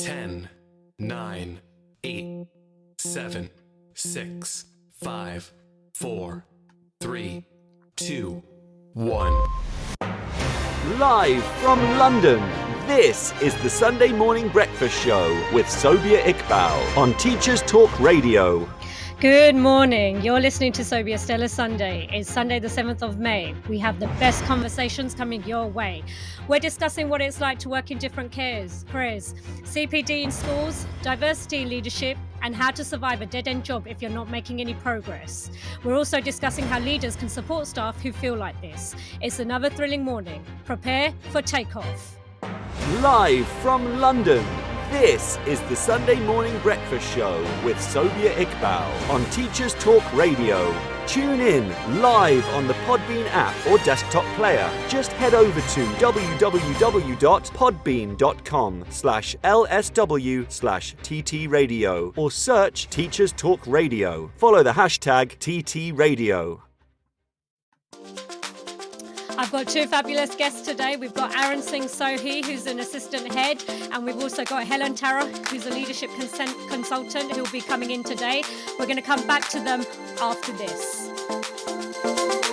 10, 9, 8, 7, 6, 5, 4, 3, 2, 1. Live from London, this is the Sunday Morning Breakfast Show with Sobia Iqbal on Teachers Talk Radio. Good morning. You're listening to Sobia Stella Sunday. It's Sunday, the 7th of May. We have the best conversations coming your way. We're discussing what it's like to work in different cares, careers, CPD in schools, diversity in leadership, and how to survive a dead end job if you're not making any progress. We're also discussing how leaders can support staff who feel like this. It's another thrilling morning. Prepare for takeoff. Live from London, this is the Sunday Morning Breakfast Show with Sobia Iqbal on Teachers Talk Radio. Tune in live on the Podbean app or desktop player. Just head over to www.podbean.com slash lsw slash ttradio or search Teachers Talk Radio. Follow the hashtag TTRadio. I've got two fabulous guests today. We've got Aaron Singh Sohi, who's an assistant head, and we've also got Helen Tara, who's a leadership consent consultant, who'll be coming in today. We're going to come back to them after this.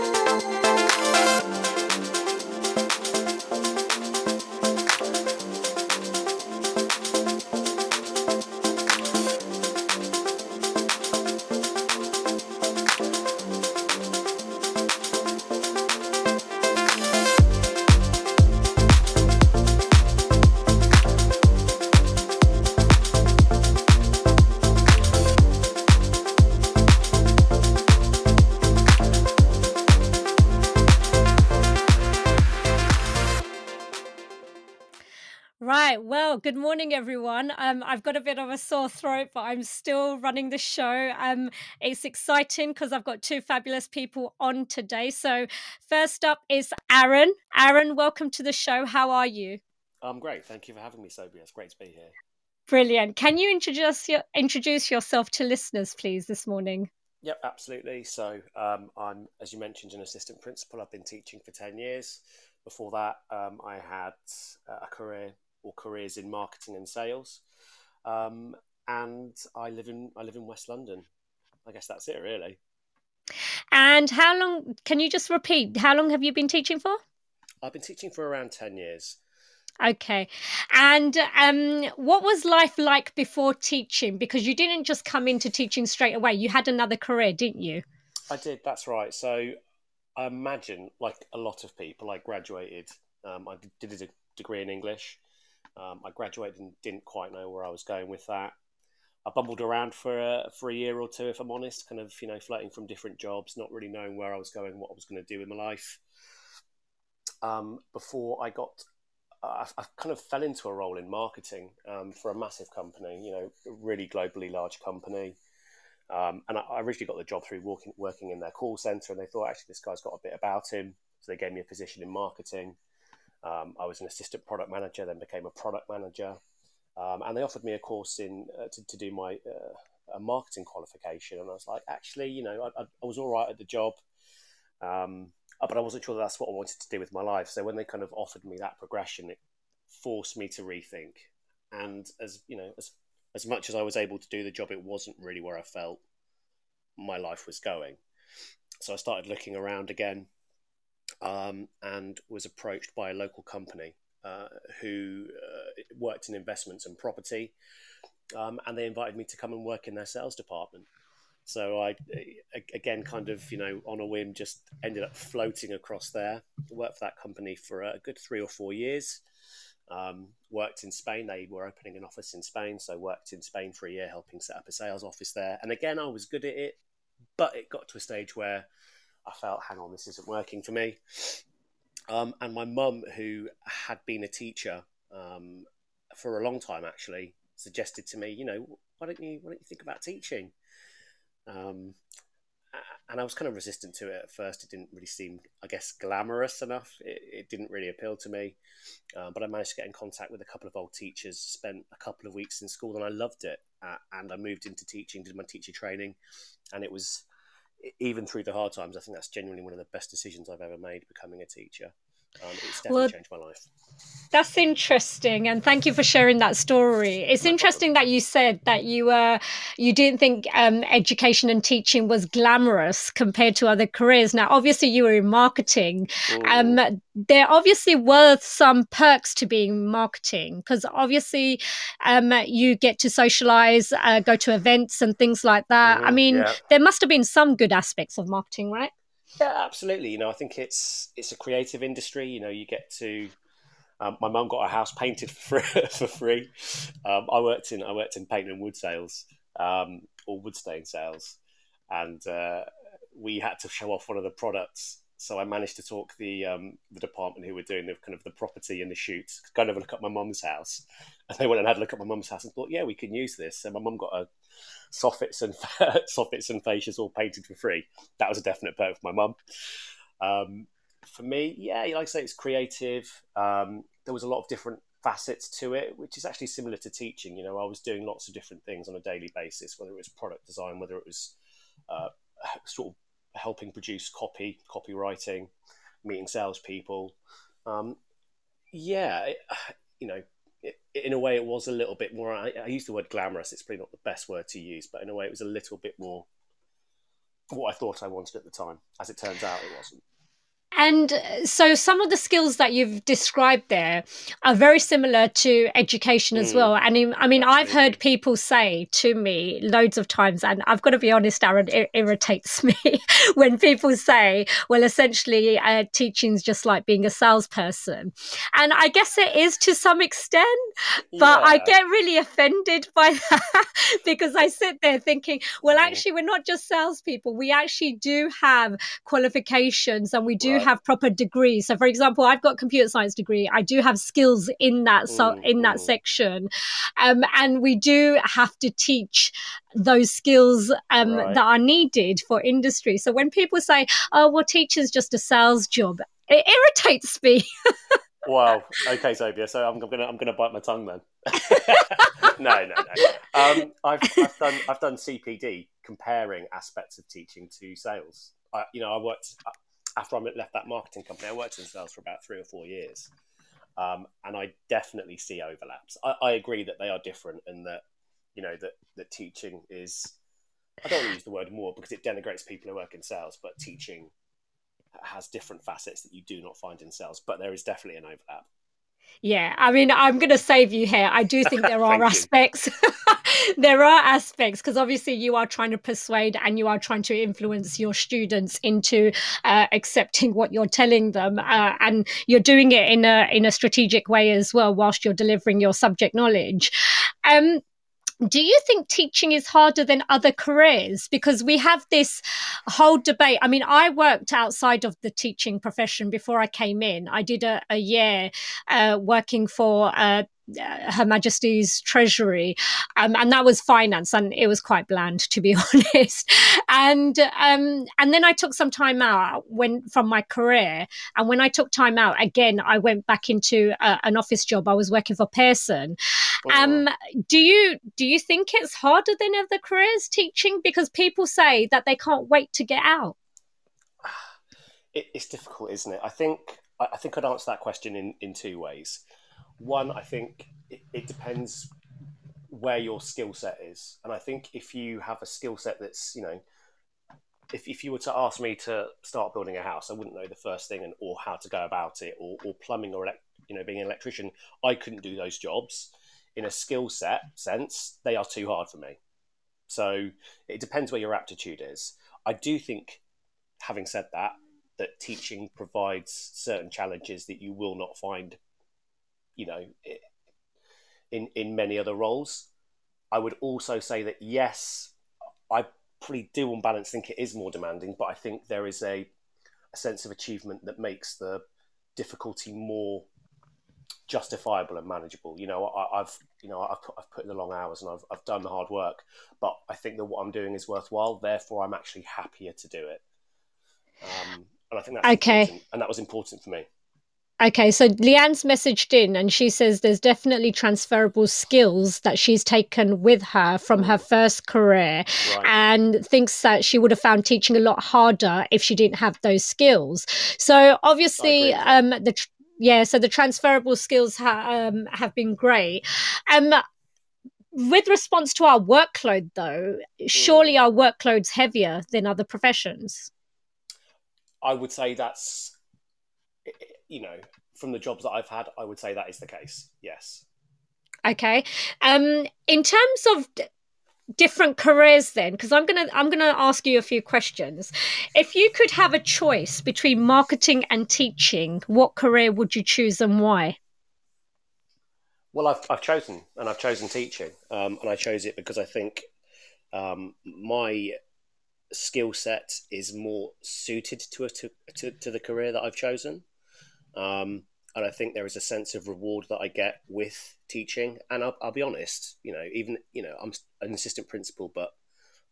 Morning, everyone. Um, I've got a bit of a sore throat, but I'm still running the show. Um, it's exciting because I've got two fabulous people on today. So, first up is Aaron. Aaron, welcome to the show. How are you? I'm great. Thank you for having me, Sobia. It's great to be here. Brilliant. Can you introduce your, introduce yourself to listeners, please, this morning? Yep, absolutely. So, um, I'm, as you mentioned, an assistant principal. I've been teaching for 10 years. Before that, um, I had a career or careers in marketing and sales. Um, and I live in I live in West London. I guess that's it, really. And how long? Can you just repeat? How long have you been teaching for? I've been teaching for around ten years. Okay. And um, what was life like before teaching? Because you didn't just come into teaching straight away. You had another career, didn't you? I did. That's right. So I imagine, like a lot of people, I graduated. Um, I did a degree in English. Um, I graduated and didn't quite know where I was going with that. I bumbled around for a, for a year or two, if I'm honest, kind of you know floating from different jobs, not really knowing where I was going, what I was going to do with my life. Um, before I got, I, I, kind of fell into a role in marketing um, for a massive company, you know, really globally large company. Um, and I, I, originally got the job through working working in their call center, and they thought actually this guy's got a bit about him, so they gave me a position in marketing. Um, I was an assistant product manager, then became a product manager, um, and they offered me a course in uh, to, to, do my uh, a marketing qualification. And I was like, actually, you know, I, I was all right at the job, um, but I wasn't sure that that's what I wanted to do with my life. So when they kind of offered me that progression, it forced me to rethink. And as you know, as as much as I was able to do the job, it wasn't really where I felt my life was going. So I started looking around again um, and was approached by a local company uh, who uh, worked in investments and property. Um, and they invited me to come and work in their sales department. So I, again, kind of, you know, on a whim, just ended up floating across there. Worked for that company for a good three or four years. Um, worked in Spain. They were opening an office in Spain, so worked in Spain for a year, helping set up a sales office there. And again, I was good at it, but it got to a stage where I felt, hang on, this isn't working for me. Um, and my mum, who had been a teacher um, for a long time, actually suggested to me, you know, why don't you why don't you think about teaching? Um, and I was kind of resistant to it at first. It didn't really seem, I guess, glamorous enough. It, it didn't really appeal to me. Uh, but I managed to get in contact with a couple of old teachers, spent a couple of weeks in school, and I loved it. Uh, and I moved into teaching, did my teacher training, and it was even through the hard times, I think that's genuinely one of the best decisions I've ever made becoming a teacher. Um, it's definitely well, changed my life. That's interesting, and thank you for sharing that story. It's interesting that you said that you uh, you didn't think um, education and teaching was glamorous compared to other careers. Now, obviously, you were in marketing. Um, there obviously were some perks to being marketing because obviously um, you get to socialize, uh, go to events, and things like that. Mm-hmm, I mean, yeah. there must have been some good aspects of marketing, right? Yeah, absolutely. You know, I think it's it's a creative industry. You know, you get to um, my mum got a house painted for free. for free. Um, I worked in I worked in paint and wood sales um, or wood stain sales, and uh, we had to show off one of the products. So I managed to talk the um, the department who were doing the kind of the property and the shoots, kind of look at my mum's house, and they went and had a look at my mum's house and thought, yeah, we can use this. So my mum got a soffits and soffits and fascias all painted for free. That was a definite perk for my mum. Um, for me, yeah, like I say, it's creative. Um, there was a lot of different facets to it, which is actually similar to teaching. You know, I was doing lots of different things on a daily basis, whether it was product design, whether it was uh, sort of helping produce copy, copywriting, meeting salespeople. Um, yeah, it, you know, in a way, it was a little bit more. I, I use the word glamorous. It's probably not the best word to use, but in a way, it was a little bit more what I thought I wanted at the time. As it turns out, it wasn't. And so some of the skills that you've described there are very similar to education as mm. well. And I mean, I've heard people say to me loads of times, and I've got to be honest, Aaron, it irritates me when people say, well, essentially, uh, teaching is just like being a salesperson. And I guess it is to some extent, but yeah. I get really offended by that because I sit there thinking, well, actually, we're not just salespeople. We actually do have qualifications and we do right. Have proper degrees. So, for example, I've got computer science degree. I do have skills in that so, mm, in that mm. section, um, and we do have to teach those skills um, right. that are needed for industry. So when people say, "Oh, well, teacher's just a sales job," it irritates me. wow. Okay, Sobia. So I'm gonna I'm gonna bite my tongue then. no, no, no. Um, I've, I've done I've done CPD comparing aspects of teaching to sales. I, you know, I worked after I left that marketing company, I worked in sales for about three or four years. Um, and I definitely see overlaps. I, I, agree that they are different and that, you know, that, that teaching is, I don't want to use the word more because it denigrates people who work in sales, but teaching has different facets that you do not find in sales, but there is definitely an overlap. Yeah, I mean, I'm going to save you here. I do think there are aspects. there are aspects because obviously you are trying to persuade and you are trying to influence your students into uh, accepting what you're telling them, uh, and you're doing it in a in a strategic way as well, whilst you're delivering your subject knowledge. Um, do you think teaching is harder than other careers because we have this whole debate i mean i worked outside of the teaching profession before i came in i did a, a year uh, working for uh, uh, Her Majesty's Treasury, um, and that was finance, and it was quite bland to be honest. And um, and then I took some time out when from my career, and when I took time out again, I went back into uh, an office job. I was working for Pearson. Um, do you do you think it's harder than other careers teaching because people say that they can't wait to get out? It, it's difficult, isn't it? I think I think I'd answer that question in in two ways one, I think it, it depends where your skill set is, and I think if you have a skill set that's you know if, if you were to ask me to start building a house, I wouldn't know the first thing and or how to go about it, or, or plumbing or you know being an electrician. I couldn't do those jobs in a skill set sense. They are too hard for me. So it depends where your aptitude is. I do think, having said that, that teaching provides certain challenges that you will not find you know, in in many other roles. I would also say that yes, I probably do on balance think it is more demanding, but I think there is a, a sense of achievement that makes the difficulty more justifiable and manageable. You know, I, have you know I've put, I've put in the long hours and I've I've done the hard work, but I think that what I'm doing is worthwhile. Therefore, I'm actually happier to do it. Um, and I think that's okay, important, and that was important for me. Okay, so Leanne's messaged in and she says there's definitely transferable skills that she's taken with her from her first career right. and thinks that she would have found teaching a lot harder if she didn't have those skills. So obviously, um, the yeah, so the transferable skills ha- um, have been great. Um, with response to our workload, though, surely mm. our workload's heavier than other professions. I would say that's you know, from the jobs that I've had, I would say that is the case. Yes. Okay. Um, in terms of different careers, then, because I'm gonna I'm gonna ask you a few questions. If you could have a choice between marketing and teaching, what career would you choose and why? Well, I've I've chosen, and I've chosen teaching, um, and I chose it because I think um, my skill set is more suited to, a, to, to to the career that I've chosen. Um, and I think there is a sense of reward that I get with teaching. And I'll, I'll be honest, you know, even you know, I'm an assistant principal, but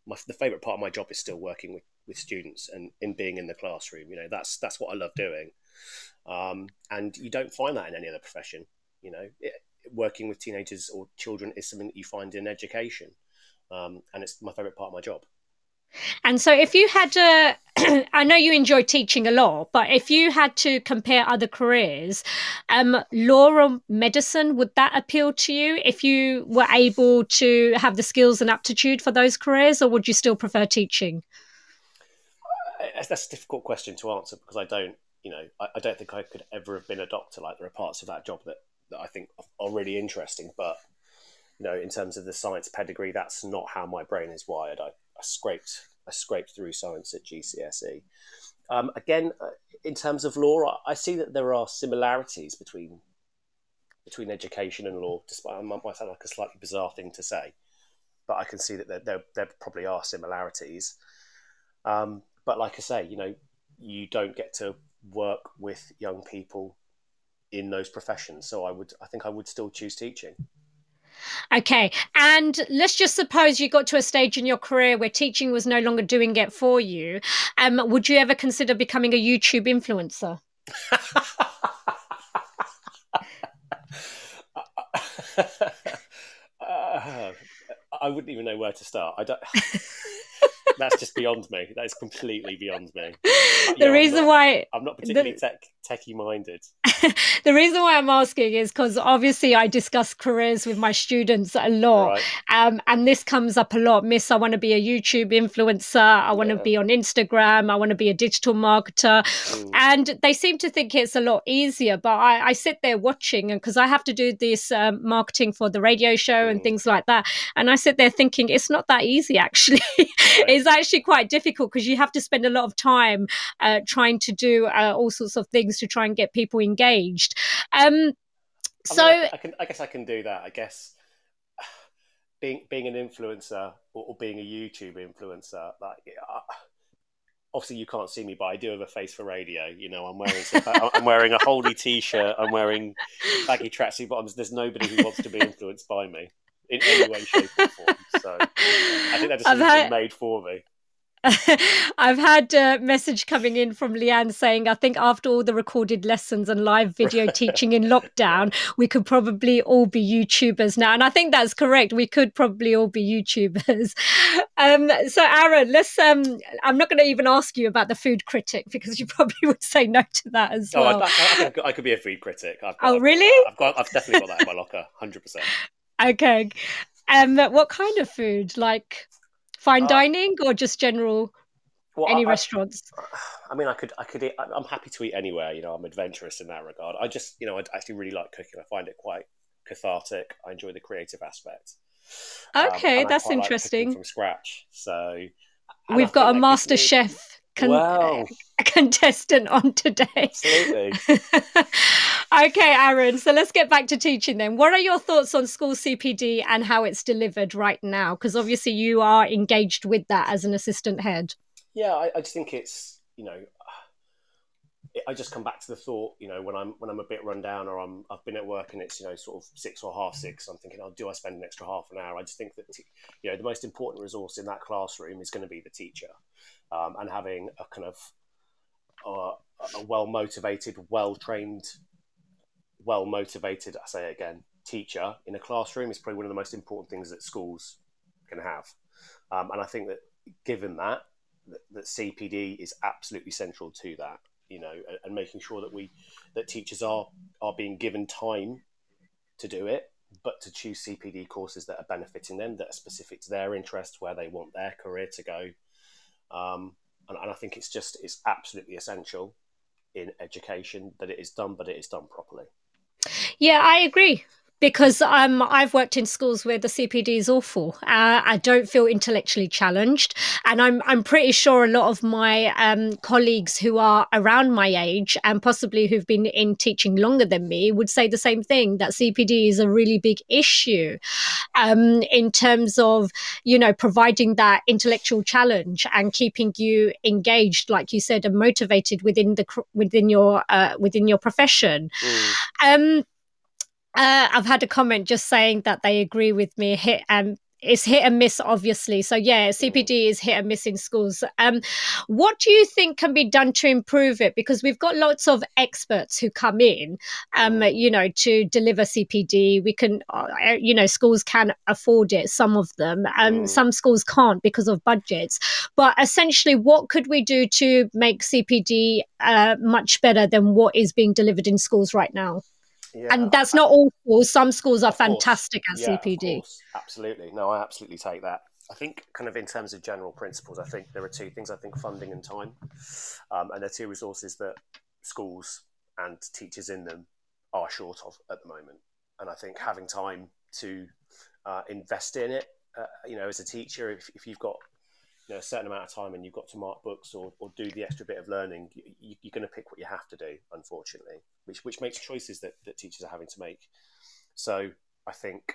my, the favorite part of my job is still working with, with students and in being in the classroom. You know, that's that's what I love doing. Um, and you don't find that in any other profession. You know, it, working with teenagers or children is something that you find in education, um, and it's my favorite part of my job. And so, if you had to, I know you enjoy teaching a lot, but if you had to compare other careers, um, law or medicine, would that appeal to you if you were able to have the skills and aptitude for those careers, or would you still prefer teaching? That's a difficult question to answer because I don't, you know, I, I don't think I could ever have been a doctor. Like there are parts of that job that, that I think are really interesting, but you know, in terms of the science pedigree, that's not how my brain is wired. I, I scraped I scraped through science at GCSE. Um, again, uh, in terms of law, I see that there are similarities between between education and law. Despite it might sound like a slightly bizarre thing to say, but I can see that there there, there probably are similarities. Um, but like I say, you know, you don't get to work with young people in those professions. So I would, I think, I would still choose teaching. Okay. And let's just suppose you got to a stage in your career where teaching was no longer doing it for you. Um, would you ever consider becoming a YouTube influencer? uh, I wouldn't even know where to start. I don't. that's just beyond me. That is completely beyond me. the yeah, reason I'm not, why I'm not particularly the, tech techie minded. the reason why I'm asking is because obviously I discuss careers with my students a lot, right. um, and this comes up a lot. Miss, I want to be a YouTube influencer. I want to yeah. be on Instagram. I want to be a digital marketer, mm. and they seem to think it's a lot easier. But I, I sit there watching, and because I have to do this um, marketing for the radio show mm. and things like that, and I sit there thinking it's not that easy actually. Right actually quite difficult because you have to spend a lot of time uh, trying to do uh, all sorts of things to try and get people engaged. Um, so I, mean, I, I, can, I guess I can do that. I guess being being an influencer or, or being a YouTube influencer, like. Obviously you can't see me, but I do have a face for radio. You know, I'm wearing some, I'm wearing a holy t-shirt. I'm wearing baggy tracksuit bottoms. There's nobody who wants to be influenced by me in any way, shape, or form. So I think that decision's had... been made for me. I've had a message coming in from Leanne saying, I think after all the recorded lessons and live video teaching in lockdown, we could probably all be YouTubers now. And I think that's correct. We could probably all be YouTubers. Um, so, Aaron, let's. Um, I'm not going to even ask you about the food critic because you probably would say no to that as oh, well. I, I, I, could be a food critic. Got, oh, really? I've, got, I've definitely got that in my locker, 100%. Okay. Um, what kind of food? Like fine uh, dining or just general? Well, any I, restaurants? I mean, I could, I could. Eat, I'm happy to eat anywhere. You know, I'm adventurous in that regard. I just, you know, I actually really like cooking. I find it quite cathartic. I enjoy the creative aspect. Okay, um, that's interesting. Like from scratch, so we've got a master chef con- wow. contestant on today. Absolutely. okay, Aaron. So let's get back to teaching then. What are your thoughts on school CPD and how it's delivered right now? Because obviously you are engaged with that as an assistant head. Yeah, I, I just think it's you know I just come back to the thought, you know, when I'm when I'm a bit run down or I'm I've been at work and it's you know sort of six or half six, I'm thinking, oh, do I spend an extra half an hour? I just think that you know the most important resource in that classroom is going to be the teacher, um, and having a kind of uh, a well motivated, well trained well motivated, I say again, teacher in a classroom is probably one of the most important things that schools can have. Um, and I think that given that, that, that, CPD is absolutely central to that, you know, and, and making sure that we that teachers are are being given time to do it, but to choose CPD courses that are benefiting them, that are specific to their interests, where they want their career to go. Um, and, and I think it's just it's absolutely essential in education that it is done, but it is done properly. Yeah, I agree because um, I've worked in schools where the CPD is awful. Uh, I don't feel intellectually challenged, and I'm I'm pretty sure a lot of my um, colleagues who are around my age and possibly who've been in teaching longer than me would say the same thing. That CPD is a really big issue um, in terms of you know providing that intellectual challenge and keeping you engaged, like you said, and motivated within the within your uh, within your profession. Mm. Uh, I've had a comment just saying that they agree with me. Hit um, it's hit and miss, obviously. So yeah, CPD is hit and miss in schools. Um, what do you think can be done to improve it? Because we've got lots of experts who come in, um, you know, to deliver CPD. We can, uh, you know, schools can afford it. Some of them, um, mm. some schools can't because of budgets. But essentially, what could we do to make CPD uh, much better than what is being delivered in schools right now? Yeah. And that's not all schools. Some schools are fantastic at yeah, CPD. Absolutely. No, I absolutely take that. I think, kind of in terms of general principles, I think there are two things. I think funding and time, um, and they're two resources that schools and teachers in them are short of at the moment. And I think having time to uh, invest in it, uh, you know, as a teacher, if, if you've got you know, a certain amount of time and you've got to mark books or, or do the extra bit of learning, you, are going to pick what you have to do, unfortunately, which, which makes choices that, that teachers are having to make. So I think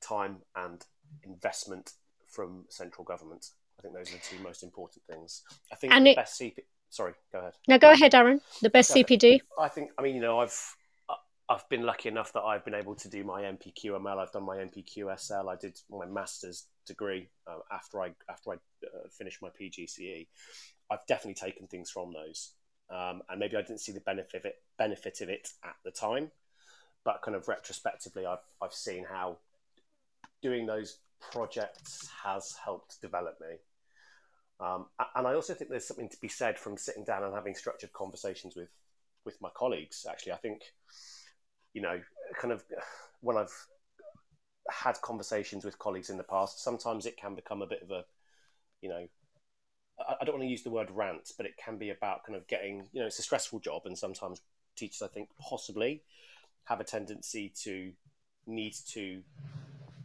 time and investment from central government, I think those are the two most important things. I think and the it, best CP. Sorry, go ahead. Now go ahead, Aaron. The best CPD. I think. I mean, you know, I've I've been lucky enough that I've been able to do my NPQML. I've done my NPQSL. I did my master's degree uh, after I after I uh, finished my PGCE. I've definitely taken things from those, um, and maybe I didn't see the benefit of it benefit of it at the time, but kind of retrospectively, I've I've seen how doing those projects has helped develop me. Um, and I also think there's something to be said from sitting down and having structured conversations with with my colleagues. Actually, I think you know, kind of when I've had conversations with colleagues in the past, sometimes it can become a bit of a, you know, I don't want to use the word rant, but it can be about kind of getting, you know, it's a stressful job, and sometimes teachers, I think, possibly have a tendency to need to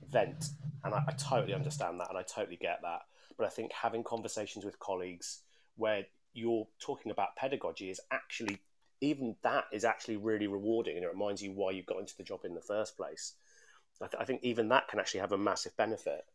vent, and I, I totally understand that, and I totally get that. But I think having conversations with colleagues where you're talking about pedagogy is actually even that is actually really rewarding and it reminds you why you got into the job in the first place. I, th- I think even that can actually have a massive benefit.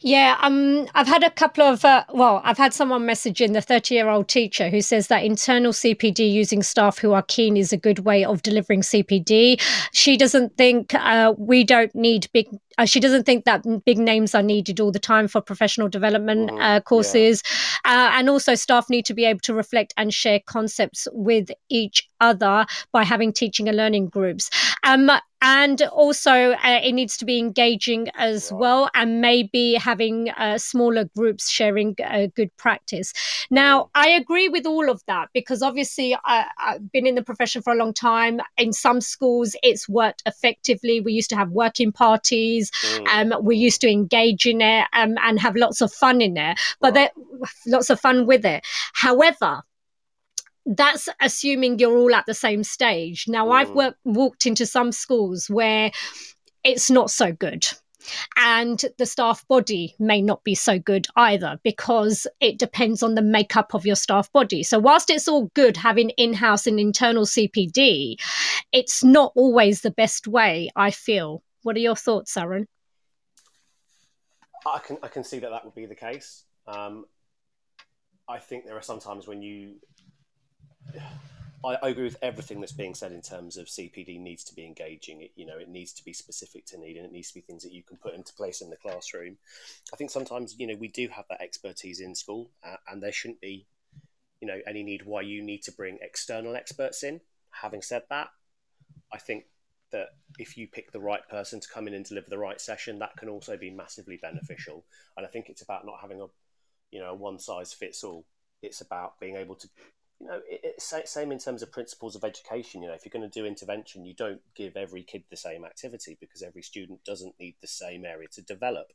Yeah, um, I've had a couple of, uh, well, I've had someone messaging the 30 year old teacher who says that internal CPD using staff who are keen is a good way of delivering CPD. She doesn't think uh, we don't need big uh, she doesn't think that big names are needed all the time for professional development mm-hmm. uh, courses. Yeah. Uh, and also, staff need to be able to reflect and share concepts with each other by having teaching and learning groups. Um, and also, uh, it needs to be engaging as right. well, and maybe having uh, smaller groups sharing uh, good practice. Now, I agree with all of that because obviously, I, I've been in the profession for a long time. In some schools, it's worked effectively. We used to have working parties Mm. Um, we used to engage in it um, and have lots of fun in it, but there, lots of fun with it. However, that's assuming you're all at the same stage. Now, mm. I've worked, walked into some schools where it's not so good. And the staff body may not be so good either because it depends on the makeup of your staff body. So, whilst it's all good having in house and internal CPD, it's not always the best way, I feel, what are your thoughts, Aaron? I can I can see that that would be the case. Um, I think there are some times when you. I, I, agree with everything that's being said in terms of CPD needs to be engaging. It, you know, it needs to be specific to need, and it needs to be things that you can put into place in the classroom. I think sometimes you know we do have that expertise in school, uh, and there shouldn't be, you know, any need why you need to bring external experts in. Having said that, I think that if you pick the right person to come in and deliver the right session, that can also be massively beneficial. And I think it's about not having a, you know, a one size fits all. It's about being able to, you know, same in terms of principles of education. You know, if you're going to do intervention, you don't give every kid the same activity because every student doesn't need the same area to develop.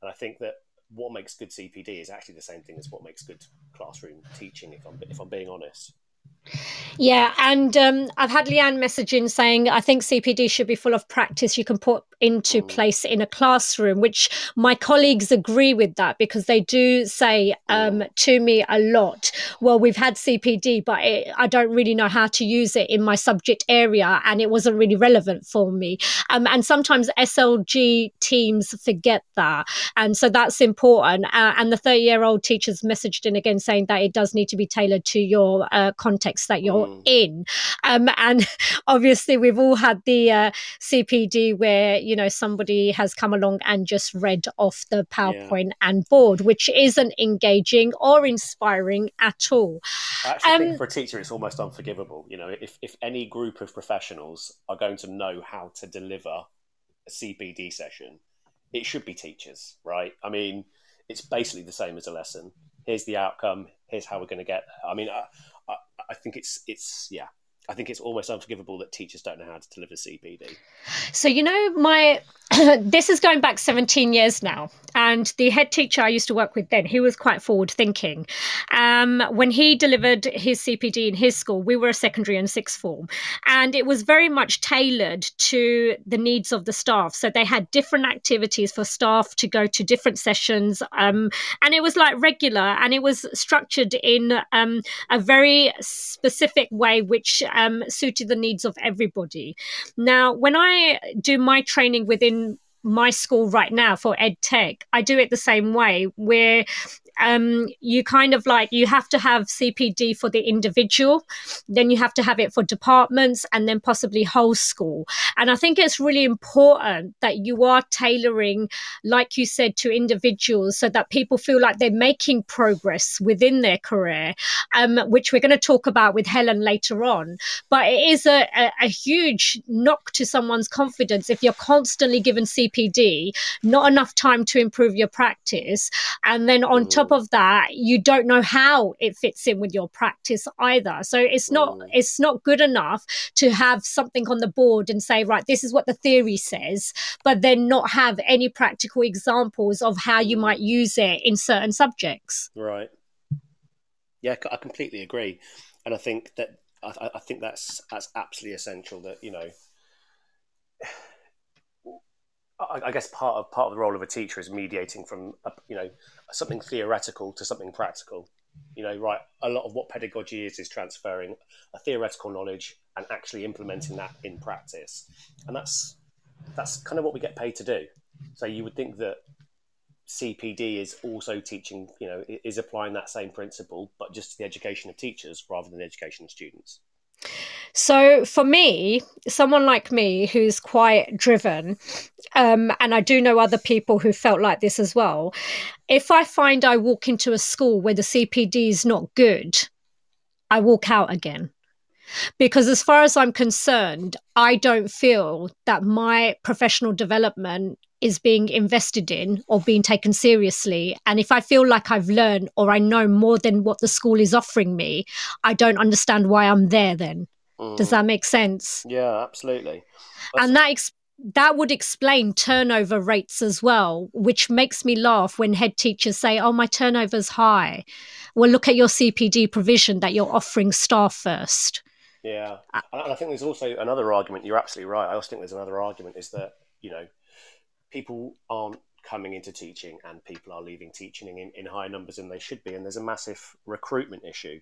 And I think that what makes good CPD is actually the same thing as what makes good classroom teaching. If I'm if I'm being honest. Yeah, and um, I've had Leanne messaging saying I think CPD should be full of practice you can put into mm. place in a classroom, which my colleagues agree with that because they do say um, mm. to me a lot, well, we've had CPD, but it, I don't really know how to use it in my subject area and it wasn't really relevant for me. Um, and sometimes SLG teams forget that. And so that's important. Uh, and the 30 year old teachers messaged in again saying that it does need to be tailored to your uh, context context that you're mm. in. Um, and obviously, we've all had the uh, CPD where, you know, somebody has come along and just read off the PowerPoint yeah. and board, which isn't engaging or inspiring at all. I actually um, think for a teacher, it's almost unforgivable. You know, if, if any group of professionals are going to know how to deliver a CPD session, it should be teachers, right? I mean, it's basically the same as a lesson. Here's the outcome. Here's how we're going to get there. I mean, I, I think it's it's yeah. I think it's almost unforgivable that teachers don't know how to deliver CPD. So you know, my this is going back 17 years now, and the head teacher I used to work with then, he was quite forward thinking. Um, when he delivered his CPD in his school, we were a secondary and sixth form, and it was very much tailored to the needs of the staff. So they had different activities for staff to go to different sessions, um, and it was like regular, and it was structured in um, a very specific way, which um, suited the needs of everybody. Now, when I do my training within my school right now for ed tech i do it the same way where um, you kind of like you have to have CPD for the individual, then you have to have it for departments, and then possibly whole school. And I think it's really important that you are tailoring, like you said, to individuals so that people feel like they're making progress within their career, um, which we're going to talk about with Helen later on. But it is a, a, a huge knock to someone's confidence if you're constantly given CPD, not enough time to improve your practice, and then on top top of that, you don't know how it fits in with your practice either. So it's not mm. it's not good enough to have something on the board and say, right, this is what the theory says, but then not have any practical examples of how you might use it in certain subjects. Right. Yeah, I completely agree, and I think that I, I think that's that's absolutely essential. That you know. I, guess part of part of the role of a teacher is mediating from a, you know something theoretical to something practical. You know, right? A lot of what pedagogy is is transferring a theoretical knowledge and actually implementing that in practice, and that's that's kind of what we get paid to do. So you would think that CPD is also teaching, you know, is applying that same principle, but just to the education of teachers rather than the education of students. So for me, someone like me who's quite driven, um, and I do know other people who felt like this as well. If I find I walk into a school where the CPD is not good, I walk out again. Because as far as I'm concerned, I don't feel that my professional development is being invested in or being taken seriously. And if I feel like I've learned or I know more than what the school is offering me, I don't understand why I'm there then. Mm. Does that make sense? Yeah, absolutely. That's- and that ex- that would explain turnover rates as well, which makes me laugh when head teachers say, "Oh, my turnover's high." Well, look at your CPD provision that you're offering staff first. Yeah, uh, and I think there's also another argument. You're absolutely right. I also think there's another argument is that you know people aren't coming into teaching and people are leaving teaching in, in higher numbers than they should be, and there's a massive recruitment issue.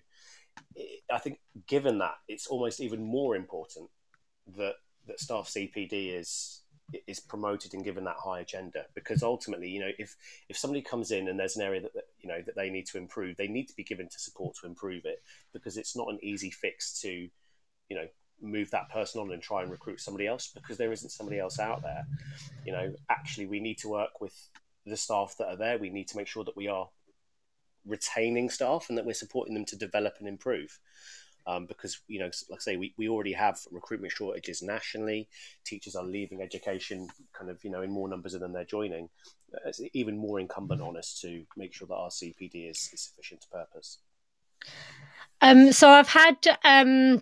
I think, given that, it's almost even more important that that staff CPD is is promoted and given that high agenda because ultimately, you know, if if somebody comes in and there's an area that, that you know that they need to improve, they need to be given to support to improve it because it's not an easy fix to, you know, move that person on and try and recruit somebody else because there isn't somebody else out there. You know, actually, we need to work with the staff that are there. We need to make sure that we are retaining staff and that we're supporting them to develop and improve. Um, because you know, like I say, we, we already have recruitment shortages nationally. Teachers are leaving education, kind of you know, in more numbers than they're joining. It's even more incumbent on us to make sure that our CPD is, is sufficient to purpose. Um, so I've had um,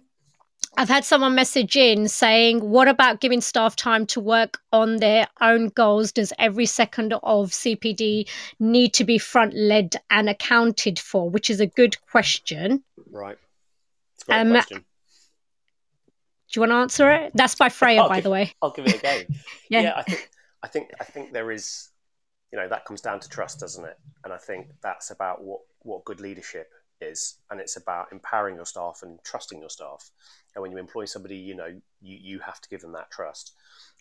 I've had someone message in saying, "What about giving staff time to work on their own goals? Does every second of CPD need to be front led and accounted for?" Which is a good question. Right. It's a Um, question. Do you want to answer it? That's by Freya, by give- the way. I'll give it a go. Yeah. yeah. I think I think I think there is, you know, that comes down to trust, doesn't it? And I think that's about what what good leadership is, and it's about empowering your staff and trusting your staff. And when you employ somebody, you know, you you have to give them that trust.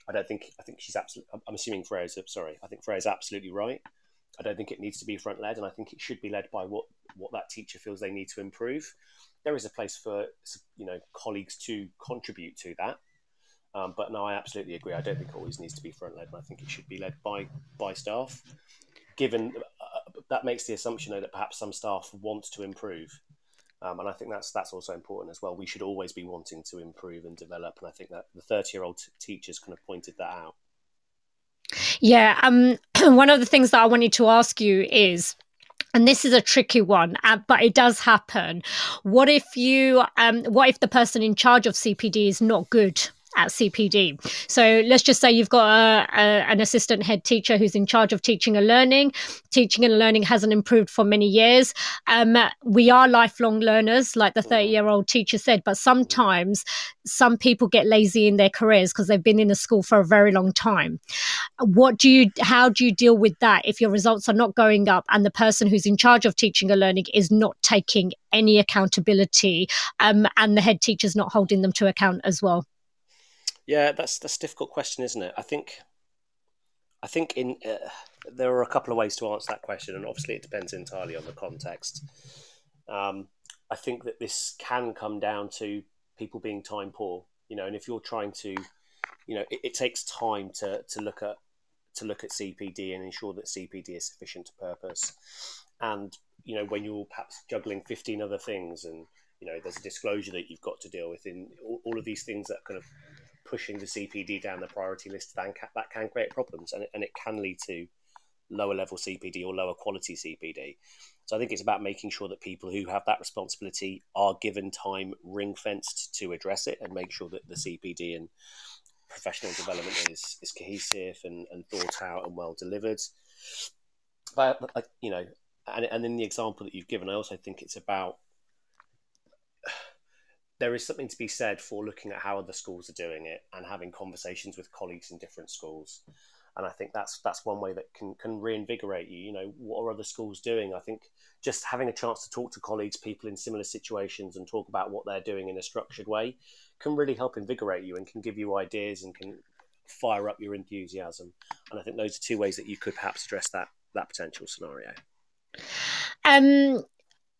I don't think I think she's absolutely. I'm assuming Freya's sorry. I think Freya's absolutely right. I don't think it needs to be front led, and I think it should be led by what what that teacher feels they need to improve. There is a place for you know colleagues to contribute to that, um, but no, I absolutely agree. I don't think it always needs to be front led, and I think it should be led by by staff. Given uh, that makes the assumption though, that perhaps some staff want to improve, um, and I think that's that's also important as well. We should always be wanting to improve and develop, and I think that the thirty year old t- teachers kind of pointed that out. Yeah. Um. One of the things that I wanted to ask you is. And this is a tricky one, uh, but it does happen. What if you, um, what if the person in charge of CPD is not good at CPD? So let's just say you've got a, a, an assistant head teacher who's in charge of teaching and learning. Teaching and learning hasn't improved for many years. Um, we are lifelong learners, like the 30 year old teacher said, but sometimes some people get lazy in their careers because they've been in a school for a very long time what do you how do you deal with that if your results are not going up and the person who's in charge of teaching and learning is not taking any accountability um, and the head teacher's not holding them to account as well Yeah, that's that's a difficult question, isn't it? I think, I think in uh, there are a couple of ways to answer that question, and obviously it depends entirely on the context. Um, I think that this can come down to people being time poor, you know, and if you're trying to, you know, it, it takes time to to look at to look at CPD and ensure that CPD is sufficient to purpose, and you know when you're perhaps juggling 15 other things and you know there's a disclosure that you've got to deal with in all, all of these things that kind of pushing the CPD down the priority list, then that can create problems, and it, and it can lead to lower level CPD or lower quality CPD. So I think it's about making sure that people who have that responsibility are given time ring fenced to address it and make sure that the CPD and professional development is, is cohesive and, and thought out and well delivered. But, you know, and, and in the example that you've given, I also think it's about there is something to be said for looking at how other schools are doing it and having conversations with colleagues in different schools. And I think that's that's one way that can can reinvigorate you. You know, what are other schools doing? I think just having a chance to talk to colleagues, people in similar situations, and talk about what they're doing in a structured way can really help invigorate you and can give you ideas and can fire up your enthusiasm. And I think those are two ways that you could perhaps address that that potential scenario. um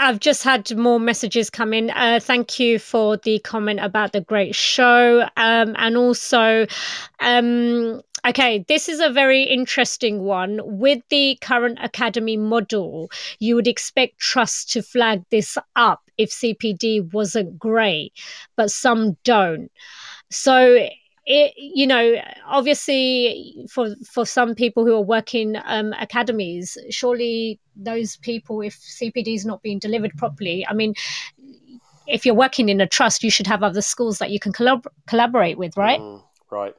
I've just had more messages come in. Uh, thank you for the comment about the great show. Um, and also, um, okay, this is a very interesting one. With the current academy model, you would expect trust to flag this up if CPD wasn't great, but some don't. So, it, you know, obviously, for for some people who are working um, academies, surely those people, if CPD is not being delivered properly, I mean, if you're working in a trust, you should have other schools that you can collab- collaborate with, right? Mm, right.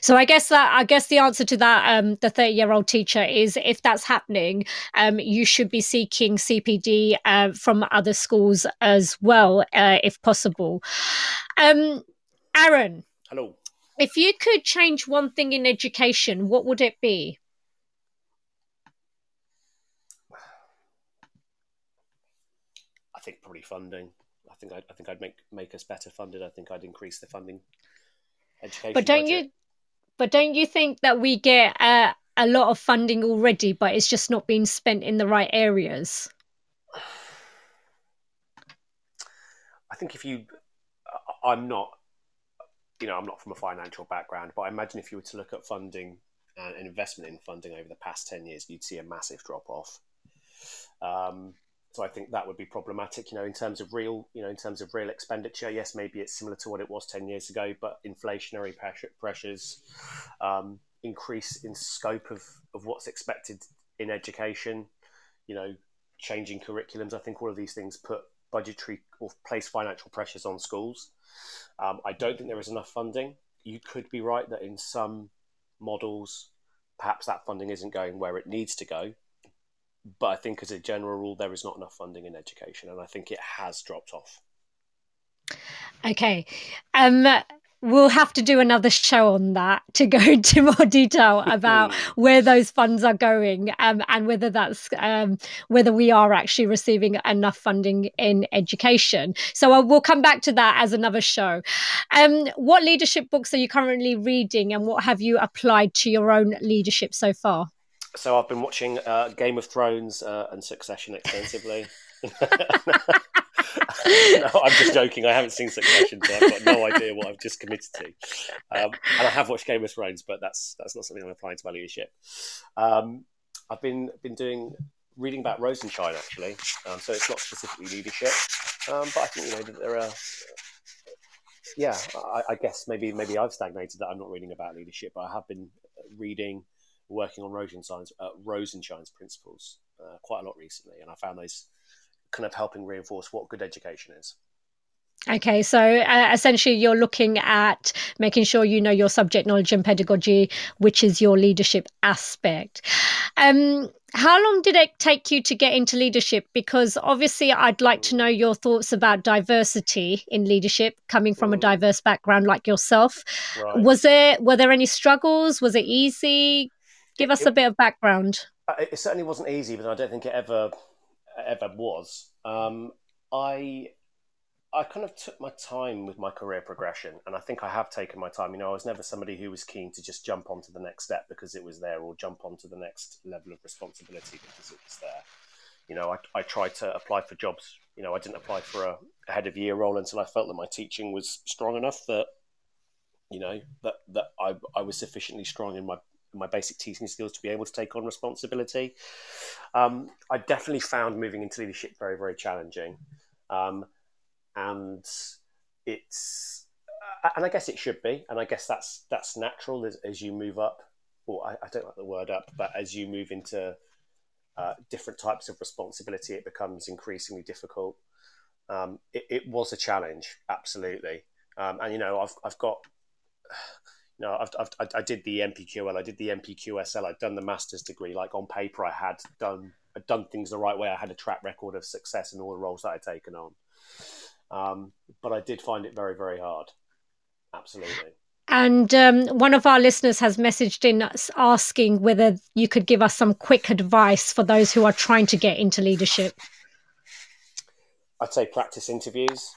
So I guess that I guess the answer to that, um, the thirty-year-old teacher is if that's happening, um, you should be seeking CPD uh, from other schools as well, uh, if possible. Um, Aaron, Hello. if you could change one thing in education, what would it be? I think probably funding. I think I'd, I think I'd make make us better funded. I think I'd increase the funding. Education. But don't budget. you? But don't you think that we get uh, a lot of funding already, but it's just not being spent in the right areas? I think if you, I'm not, you know, I'm not from a financial background, but I imagine if you were to look at funding and investment in funding over the past ten years, you'd see a massive drop off. Um, so I think that would be problematic. You know, in terms of real, you know, in terms of real expenditure, yes, maybe it's similar to what it was ten years ago, but inflationary pressure, pressures, um, increase in scope of of what's expected in education, you know, changing curriculums. I think all of these things put budgetary or place financial pressures on schools. Um, I don't think there is enough funding. You could be right that in some models, perhaps that funding isn't going where it needs to go but I think as a general rule, there is not enough funding in education, and I think it has dropped off. Okay. Um, we'll have to do another show on that to go into more detail about where those funds are going um, and whether that's um, whether we are actually receiving enough funding in education. So uh, we'll come back to that as another show. Um, what leadership books are you currently reading and what have you applied to your own leadership so far? So I've been watching uh, Game of Thrones uh, and Succession extensively. no, I'm just joking. I haven't seen Succession, so I've got no idea what I've just committed to. Um, and I have watched Game of Thrones, but that's that's not something I'm applying to my leadership. Um, I've been been doing reading about Rosenshine actually, um, so it's not specifically leadership, um, but I think you know that there are. Yeah, I, I guess maybe maybe I've stagnated that I'm not reading about leadership, but I have been reading working on Rosenshine's, uh, Rosenshine's principles uh, quite a lot recently, and I found those kind of helping reinforce what good education is. Okay, so uh, essentially, you're looking at making sure you know your subject knowledge and pedagogy, which is your leadership aspect. Um, how long did it take you to get into leadership? Because obviously, I'd like to know your thoughts about diversity in leadership, coming from a mm. diverse background like yourself. Right. Was there were there any struggles? Was it easy? Give us it, a bit of background. Uh, it certainly wasn't easy, but I don't think it ever ever was. Um, I I kind of took my time with my career progression, and I think I have taken my time. You know, I was never somebody who was keen to just jump onto the next step because it was there, or jump onto the next level of responsibility because it was there. You know, I, I tried to apply for jobs. You know, I didn't apply for a, a head of year role until I felt that my teaching was strong enough that, you know, that that I I was sufficiently strong in my my basic teaching skills to be able to take on responsibility. Um, I definitely found moving into leadership very, very challenging. Um, and it's, uh, and I guess it should be, and I guess that's that's natural as, as you move up. Or I, I, don't like the word up, but as you move into uh, different types of responsibility, it becomes increasingly difficult. Um, it, it, was a challenge, absolutely, um, and you know I've I've got know, I've, I've, i did the MPQL, I did the NPQSL, I'd done the master's degree. Like on paper, I had done I'd done things the right way. I had a track record of success in all the roles that I'd taken on. Um, but I did find it very, very hard. Absolutely. And um, one of our listeners has messaged in us asking whether you could give us some quick advice for those who are trying to get into leadership. I'd say practice interviews.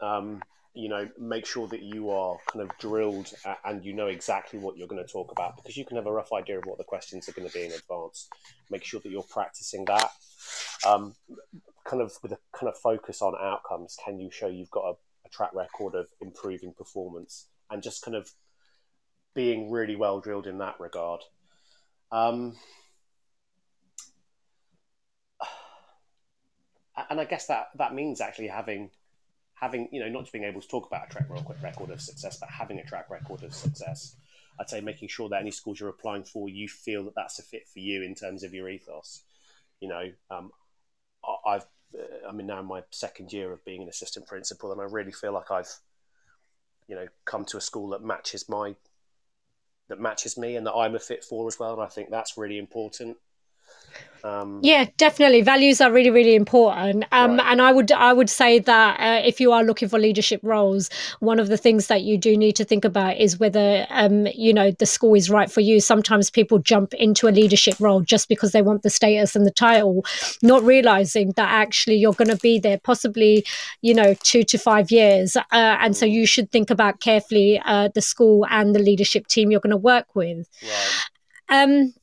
Um, you know, make sure that you are kind of drilled and you know exactly what you're going to talk about because you can have a rough idea of what the questions are going to be in advance. Make sure that you're practicing that. Um, kind of with a kind of focus on outcomes. Can you show you've got a, a track record of improving performance and just kind of being really well drilled in that regard? Um, and I guess that that means actually having having, you know, not just being able to talk about a track record of success, but having a track record of success. I'd say making sure that any schools you're applying for, you feel that that's a fit for you in terms of your ethos. You know, um, I've, uh, I'm in now my second year of being an assistant principal, and I really feel like I've, you know, come to a school that matches my, that matches me, and that I'm a fit for as well. And I think that's really important. Um, yeah, definitely. Values are really, really important. Um, right. And I would, I would say that uh, if you are looking for leadership roles, one of the things that you do need to think about is whether, um, you know, the school is right for you. Sometimes people jump into a leadership role just because they want the status and the title, not realizing that actually you're going to be there possibly, you know, two to five years. Uh, and so you should think about carefully uh, the school and the leadership team you're going to work with. Right. Um,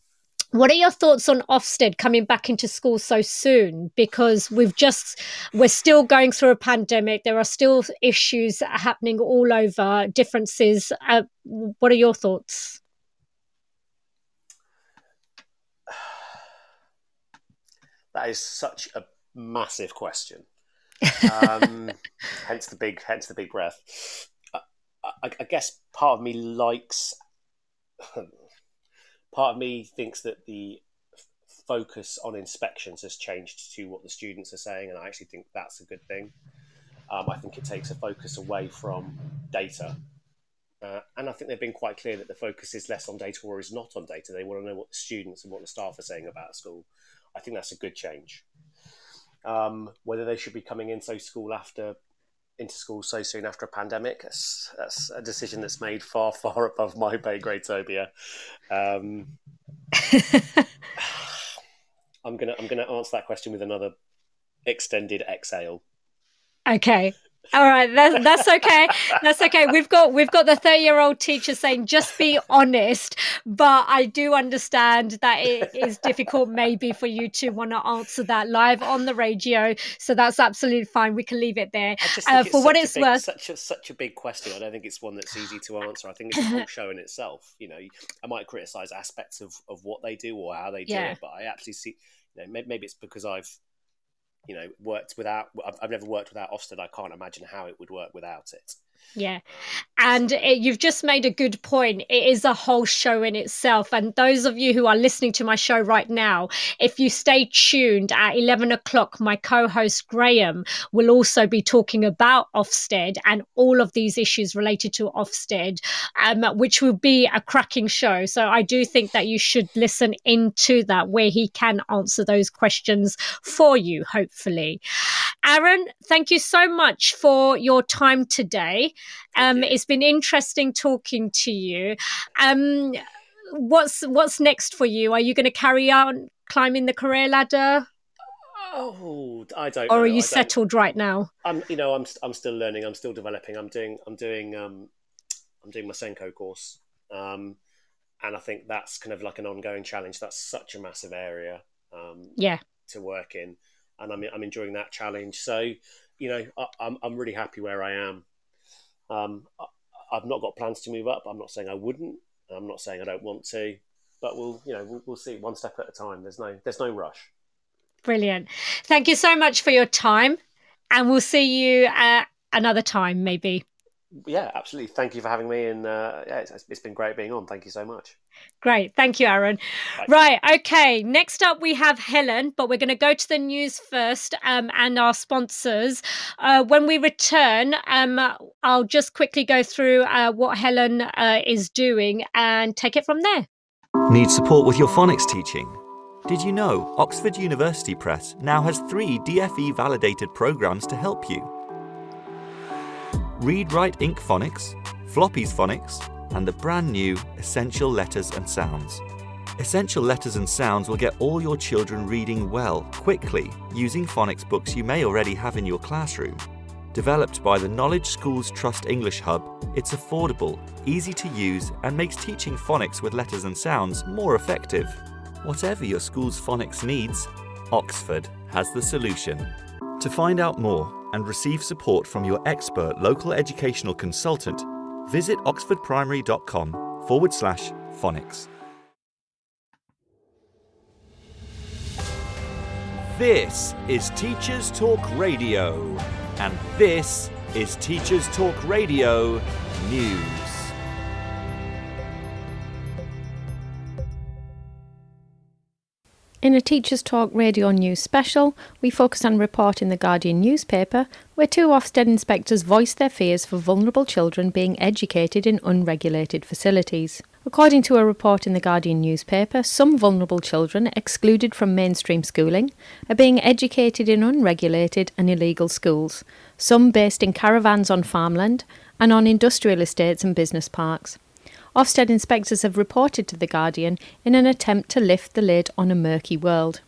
what are your thoughts on Ofsted coming back into school so soon? Because we've just, we're still going through a pandemic. There are still issues happening all over, differences. Uh, what are your thoughts? That is such a massive question. Um, hence the big, hence the big breath. I, I, I guess part of me likes. Part of me thinks that the focus on inspections has changed to what the students are saying, and I actually think that's a good thing. Um, I think it takes a focus away from data. Uh, and I think they've been quite clear that the focus is less on data or is not on data. They want to know what the students and what the staff are saying about school. I think that's a good change. Um, whether they should be coming into school after into school so soon after a pandemic, that's, that's a decision that's made far, far above my pay grade, Sobia. Um, I'm gonna I'm gonna answer that question with another extended exhale. Okay. All right, that's that's okay. That's okay. We've got we've got the thirty year old teacher saying just be honest, but I do understand that it is difficult maybe for you to want to answer that live on the radio. So that's absolutely fine. We can leave it there. Uh, for what it's big, worth, such a such a big question. I don't think it's one that's easy to answer. I think it's a whole show in itself. You know, I might criticize aspects of of what they do or how they do yeah. it, but I actually see. You know, maybe it's because I've you know worked without I've, never worked without Ofsted I can't imagine how it would work without it yeah. And it, you've just made a good point. It is a whole show in itself. And those of you who are listening to my show right now, if you stay tuned at 11 o'clock, my co host Graham will also be talking about Ofsted and all of these issues related to Ofsted, um, which will be a cracking show. So I do think that you should listen into that where he can answer those questions for you, hopefully. Aaron, thank you so much for your time today. Um, it's been interesting talking to you. Um, what's what's next for you? Are you going to carry on climbing the career ladder? Oh, I don't. Or know. are you settled right now? I'm, you know, I'm I'm still learning. I'm still developing. I'm doing I'm doing um, I'm doing my SENCo course, um, and I think that's kind of like an ongoing challenge. That's such a massive area. Um, yeah. To work in, and I'm I'm enjoying that challenge. So, you know, I, I'm I'm really happy where I am. Um, I, have not got plans to move up. I'm not saying I wouldn't. I'm not saying I don't want to, but we'll you know we'll, we'll see one step at a time. There's no there's no rush. Brilliant. Thank you so much for your time, and we'll see you uh, another time maybe yeah, absolutely. Thank you for having me, and uh, yeah, it's, it's been great being on. Thank you so much. Great. Thank you, Aaron. Bye. Right. Okay. Next up, we have Helen, but we're going to go to the news first um, and our sponsors. Uh, when we return, um, I'll just quickly go through uh, what Helen uh, is doing and take it from there. Need support with your phonics teaching? Did you know Oxford University Press now has three DFE validated programs to help you? Read Write Inc. Phonics, Floppy's Phonics, and the brand new Essential Letters and Sounds. Essential Letters and Sounds will get all your children reading well, quickly, using phonics books you may already have in your classroom. Developed by the Knowledge Schools Trust English Hub, it's affordable, easy to use, and makes teaching phonics with letters and sounds more effective. Whatever your school's phonics needs, Oxford has the solution. To find out more, and receive support from your expert local educational consultant, visit oxfordprimary.com forward slash phonics. This is Teachers Talk Radio, and this is Teachers Talk Radio News. In a Teachers Talk radio news special, we focus on reporting the Guardian newspaper, where two Ofsted inspectors voiced their fears for vulnerable children being educated in unregulated facilities. According to a report in the Guardian newspaper, some vulnerable children excluded from mainstream schooling are being educated in unregulated and illegal schools, some based in caravans on farmland and on industrial estates and business parks. Ofsted inspectors have reported to The Guardian in an attempt to lift the lid on a murky world.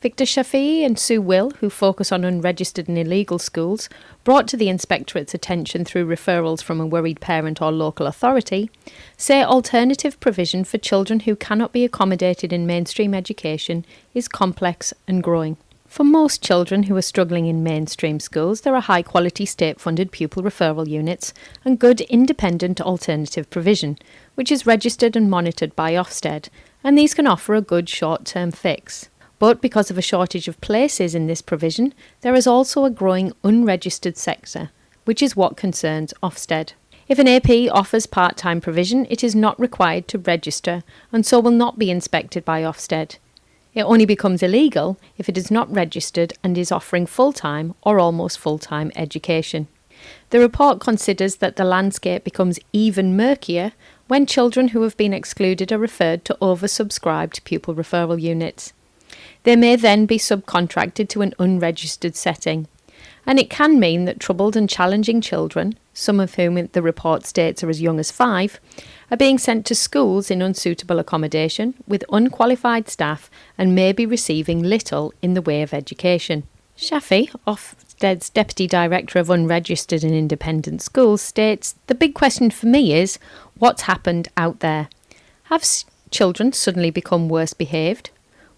Victor Shafiee and Sue Will, who focus on unregistered and illegal schools, brought to the Inspectorate's attention through referrals from a worried parent or local authority, say alternative provision for children who cannot be accommodated in mainstream education is complex and growing. For most children who are struggling in mainstream schools, there are high quality state funded pupil referral units and good independent alternative provision, which is registered and monitored by Ofsted, and these can offer a good short term fix. But because of a shortage of places in this provision, there is also a growing unregistered sector, which is what concerns Ofsted. If an AP offers part time provision, it is not required to register and so will not be inspected by Ofsted. It only becomes illegal if it is not registered and is offering full time or almost full time education. The report considers that the landscape becomes even murkier when children who have been excluded are referred to oversubscribed pupil referral units. They may then be subcontracted to an unregistered setting. And it can mean that troubled and challenging children, some of whom the report states are as young as five, are being sent to schools in unsuitable accommodation with unqualified staff and may be receiving little in the way of education. Shafiee, Ofsted's Deputy Director of Unregistered and Independent Schools, states The big question for me is what's happened out there? Have children suddenly become worse behaved?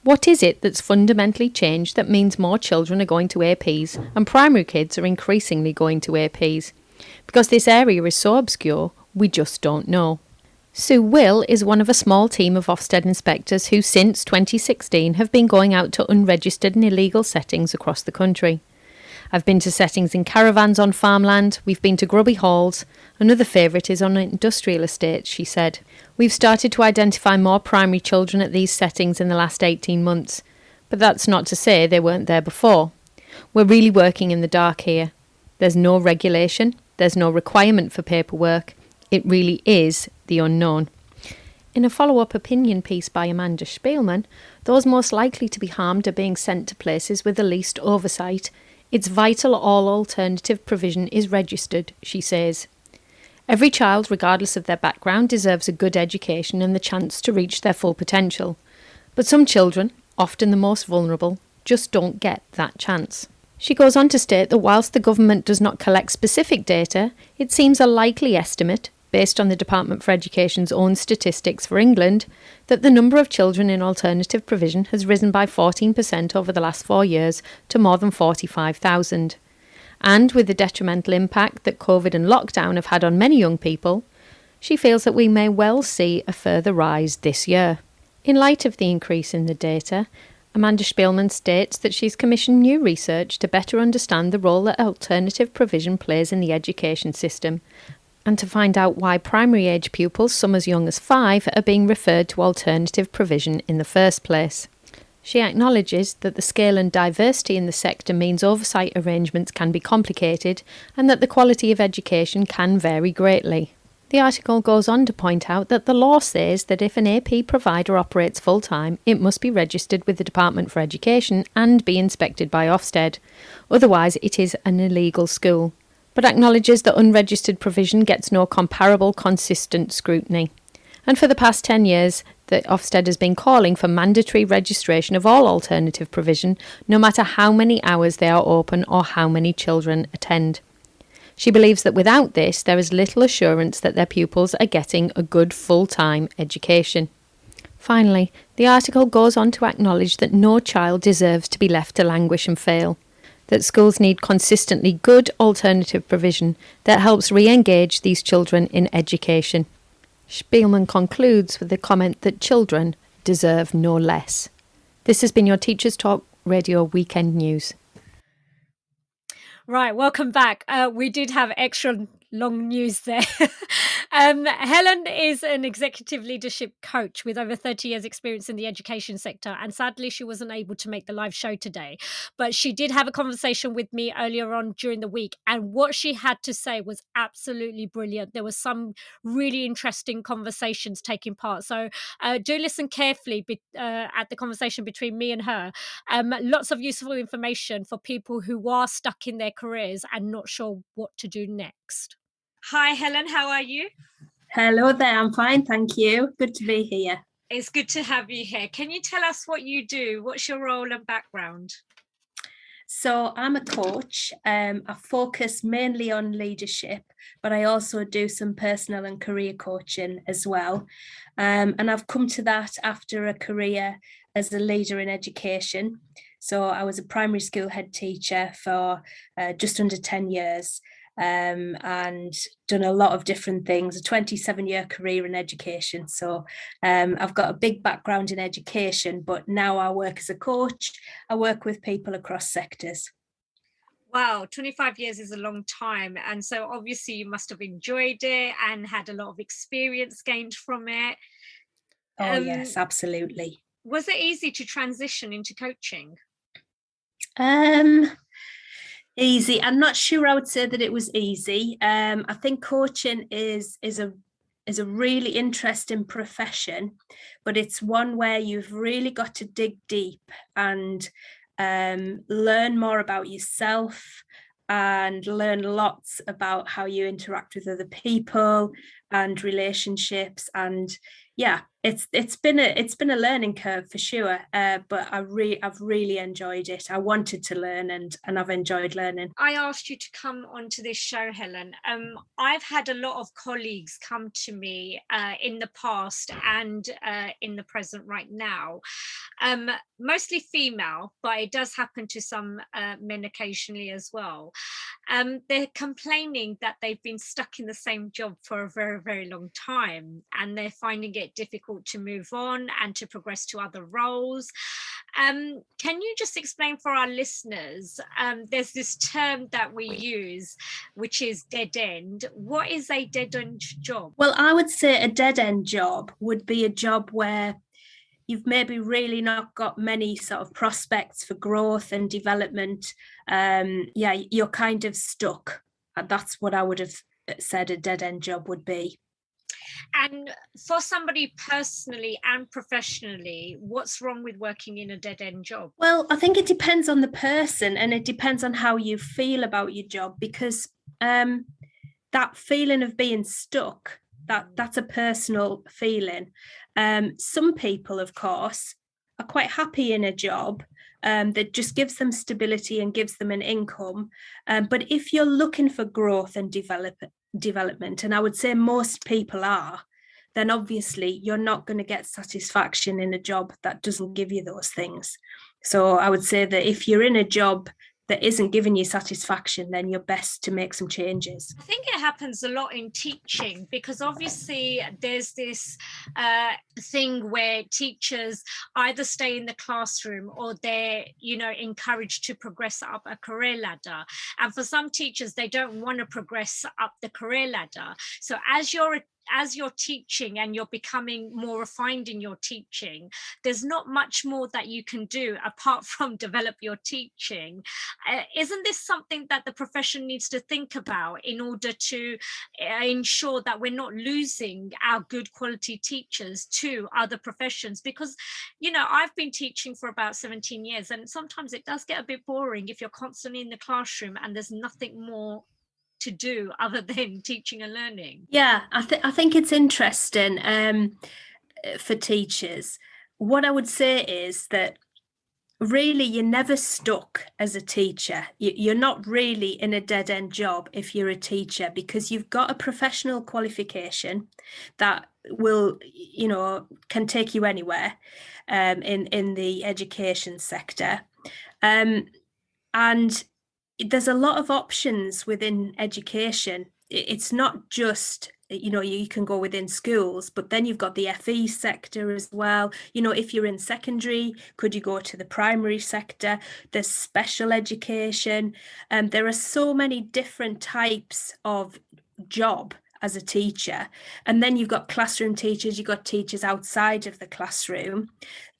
What is it that's fundamentally changed that means more children are going to APs and primary kids are increasingly going to APs? Because this area is so obscure, we just don't know. Sue Will is one of a small team of Ofsted inspectors who, since 2016, have been going out to unregistered and illegal settings across the country. I've been to settings in caravans on farmland, we've been to grubby halls. Another favourite is on industrial estates, she said. We've started to identify more primary children at these settings in the last 18 months, but that's not to say they weren't there before. We're really working in the dark here. There's no regulation, there's no requirement for paperwork. It really is the unknown. In a follow up opinion piece by Amanda Spielman, those most likely to be harmed are being sent to places with the least oversight. It's vital all alternative provision is registered, she says. Every child, regardless of their background, deserves a good education and the chance to reach their full potential. But some children, often the most vulnerable, just don't get that chance. She goes on to state that whilst the government does not collect specific data, it seems a likely estimate, based on the Department for Education's own statistics for England, that the number of children in alternative provision has risen by 14% over the last four years to more than 45,000 and with the detrimental impact that COVID and lockdown have had on many young people, she feels that we may well see a further rise this year. In light of the increase in the data, Amanda Spielman states that she's commissioned new research to better understand the role that alternative provision plays in the education system and to find out why primary age pupils, some as young as five, are being referred to alternative provision in the first place. She acknowledges that the scale and diversity in the sector means oversight arrangements can be complicated and that the quality of education can vary greatly. The article goes on to point out that the law says that if an AP provider operates full time, it must be registered with the Department for Education and be inspected by Ofsted. Otherwise, it is an illegal school. But acknowledges that unregistered provision gets no comparable consistent scrutiny. And for the past 10 years, that Ofsted has been calling for mandatory registration of all alternative provision, no matter how many hours they are open or how many children attend. She believes that without this, there is little assurance that their pupils are getting a good full time education. Finally, the article goes on to acknowledge that no child deserves to be left to languish and fail, that schools need consistently good alternative provision that helps re engage these children in education. Spielman concludes with the comment that children deserve no less. This has been your Teachers Talk Radio Weekend News. Right, welcome back. Uh, we did have extra long news there. um, Helen is an executive leadership coach with over 30 years' experience in the education sector. And sadly, she wasn't able to make the live show today. But she did have a conversation with me earlier on during the week. And what she had to say was absolutely brilliant. There were some really interesting conversations taking part. So uh, do listen carefully be, uh, at the conversation between me and her. Um, lots of useful information for people who are stuck in their careers and not sure what to do next. Hi, Helen. How are you? Hello there. I'm fine. Thank you. Good to be here. It's good to have you here. Can you tell us what you do? What's your role and background? So, I'm a coach. Um, I focus mainly on leadership, but I also do some personal and career coaching as well. Um, and I've come to that after a career as a leader in education. So, I was a primary school head teacher for uh, just under 10 years. Um, and done a lot of different things, a 27 year career in education. So um, I've got a big background in education, but now I work as a coach. I work with people across sectors. Wow, 25 years is a long time. And so obviously you must have enjoyed it and had a lot of experience gained from it. Oh, um, yes, absolutely. Was it easy to transition into coaching? Um, easy. I'm not sure I would say that it was easy. Um, I think coaching is is a is a really interesting profession, but it's one where you've really got to dig deep and um, learn more about yourself and learn lots about how you interact with other people and relationships and yeah it's it's been a it's been a learning curve for sure uh, but i really i've really enjoyed it. I wanted to learn and and i've enjoyed learning. I asked you to come onto this show helen. Um i've had a lot of colleagues come to me uh, in the past and uh, in the present right now um mostly female but it does happen to some uh, men occasionally as well. Um they're complaining that they've been stuck in the same job for a very very long time and they're finding it difficult to move on and to progress to other roles. Um, can you just explain for our listeners? Um, there's this term that we use, which is dead end. What is a dead end job? Well, I would say a dead end job would be a job where you've maybe really not got many sort of prospects for growth and development. Um, yeah, you're kind of stuck. That's what I would have said a dead end job would be. And for somebody personally and professionally, what's wrong with working in a dead end job? Well, I think it depends on the person and it depends on how you feel about your job because um, that feeling of being stuck, that that's a personal feeling. Um, some people, of course, are quite happy in a job um, that just gives them stability and gives them an income. Um, but if you're looking for growth and develop, development, and I would say most people are, then obviously you're not going to get satisfaction in a job that doesn't give you those things. So I would say that if you're in a job that isn't giving you satisfaction, then you're best to make some changes. I think it happens a lot in teaching because obviously there's this uh, thing where teachers either stay in the classroom or they're, you know, encouraged to progress up a career ladder. And for some teachers, they don't want to progress up the career ladder. So as you're a as you're teaching and you're becoming more refined in your teaching, there's not much more that you can do apart from develop your teaching. Uh, isn't this something that the profession needs to think about in order to uh, ensure that we're not losing our good quality teachers to other professions? Because, you know, I've been teaching for about 17 years and sometimes it does get a bit boring if you're constantly in the classroom and there's nothing more to do other than teaching and learning. Yeah i, th- I think it's interesting um, for teachers. What i would say is that really you're never stuck as a teacher. You're not really in a dead end job if you're a teacher because you've got a professional qualification that will you know can take you anywhere um, in in the education sector. Um, and there's a lot of options within education. It's not just you know you can go within schools but then you've got the fe sector as well. You know if you're in secondary could you go to the primary sector? There's special education. And um, there are so many different types of job as a teacher. And then you've got classroom teachers, you've got teachers outside of the classroom.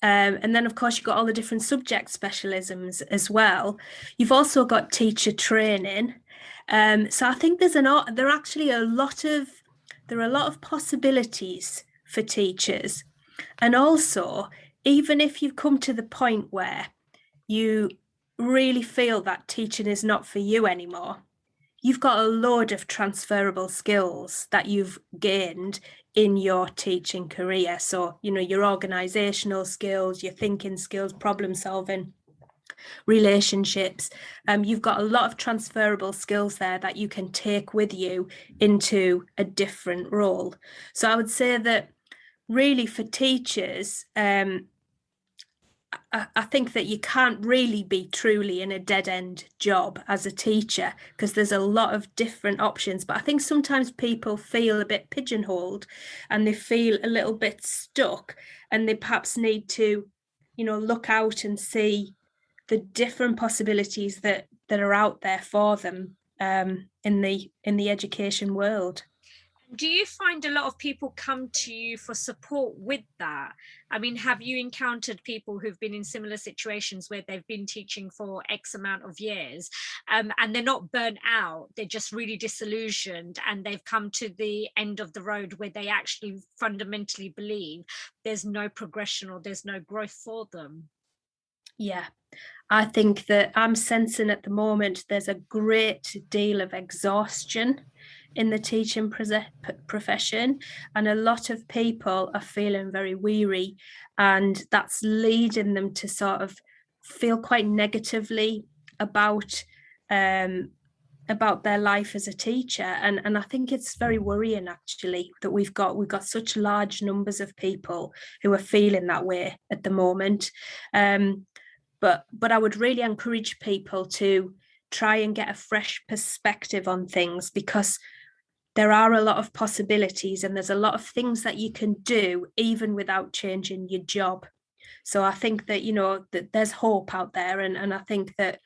Um, and then, of course, you've got all the different subject specialisms as well. You've also got teacher training. Um, so I think there's an there are actually a lot of there are a lot of possibilities for teachers, and also even if you've come to the point where you really feel that teaching is not for you anymore, you've got a load of transferable skills that you've gained in your teaching career. So, you know, your organizational skills, your thinking skills, problem solving, relationships. Um, you've got a lot of transferable skills there that you can take with you into a different role. So, I would say that really for teachers, um, I, think that you can't really be truly in a dead end job as a teacher because there's a lot of different options. But I think sometimes people feel a bit pigeonholed and they feel a little bit stuck and they perhaps need to, you know, look out and see the different possibilities that that are out there for them um, in the in the education world do you find a lot of people come to you for support with that? I mean have you encountered people who've been in similar situations where they've been teaching for x amount of years um, and they're not burnt out they're just really disillusioned and they've come to the end of the road where they actually fundamentally believe there's no progression or there's no growth for them? Yeah. I think that I'm sensing at the moment there's a great deal of exhaustion in the teaching profession and a lot of people are feeling very weary and that's leading them to sort of feel quite negatively about um, about their life as a teacher. And and I think it's very worrying actually that we've got we've got such large numbers of people who are feeling that way at the moment. Um, but but I would really encourage people to try and get a fresh perspective on things because there are a lot of possibilities and there's a lot of things that you can do even without changing your job. So i think that you know that there's hope out there and, and i think that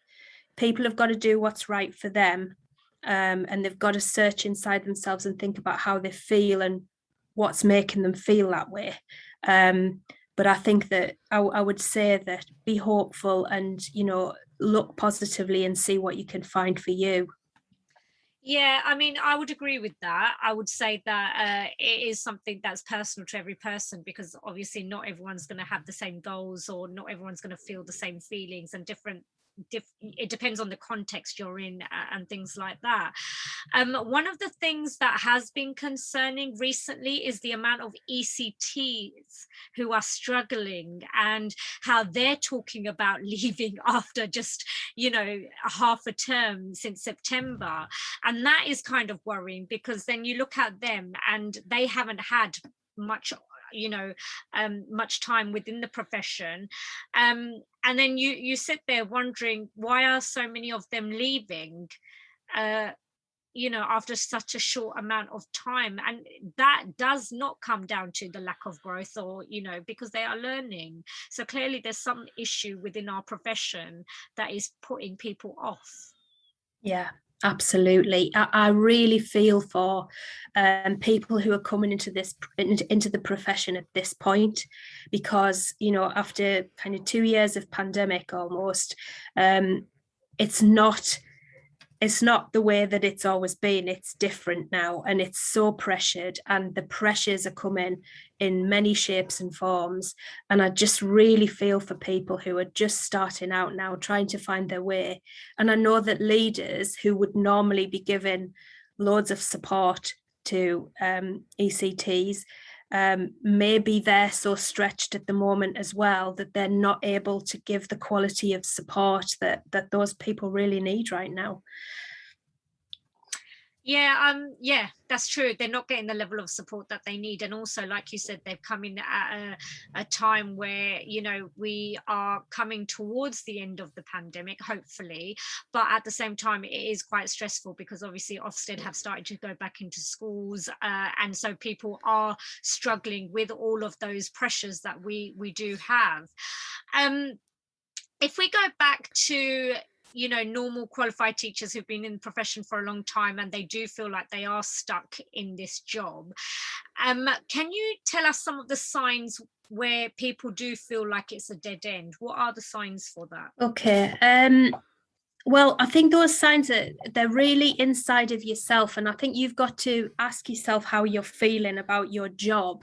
people have got to do what's right for them um, and they've got to search inside themselves and think about how they feel and what's making them feel that way. Um, but i think that I, I would say that be hopeful and you know look positively and see what you can find for you yeah, I mean, I would agree with that. I would say that uh, it is something that's personal to every person because obviously not everyone's going to have the same goals or not everyone's going to feel the same feelings and different diff- it depends on the context you're in and things like that. Um, one of the things that has been concerning recently is the amount of ECTs who are struggling and how they're talking about leaving after just, you know, half a term since September. And that is kind of worrying because then you look at them and they haven't had much you know um, much time within the profession um, and then you you sit there wondering why are so many of them leaving uh, you know after such a short amount of time? And that does not come down to the lack of growth or you know because they are learning. So clearly there's some issue within our profession that is putting people off. Yeah Absolutely, I, I, really feel for um, people who are coming into this into the profession at this point, because you know after kind of two years of pandemic almost, um, it's not it's not the way that it's always been. It's different now and it's so pressured and the pressures are coming in many shapes and forms. And i just really feel for people who are just starting out now trying to find their way. And i know that leaders who would normally be given loads of support to um, ects um, maybe they're so stretched at the moment as well that they're not able to give the quality of support that that those people really need right now. Yeah, um, yeah, that's true. They're not getting the level of support that they need, and also, like you said, they've come in at a, a time where you know we are coming towards the end of the pandemic, hopefully, but at the same time, it is quite stressful because obviously Ofsted have started to go back into schools, uh, and so people are struggling with all of those pressures that we we do have. Um, if we go back to you know normal qualified teachers who've been in the profession for a long time and they do feel like they are stuck in this job. Um, can you tell us some of the signs where people do feel like it's a dead end? What are the signs for that? Okay um well i think those signs are they're really inside of yourself and i think you've got to ask yourself how you're feeling about your job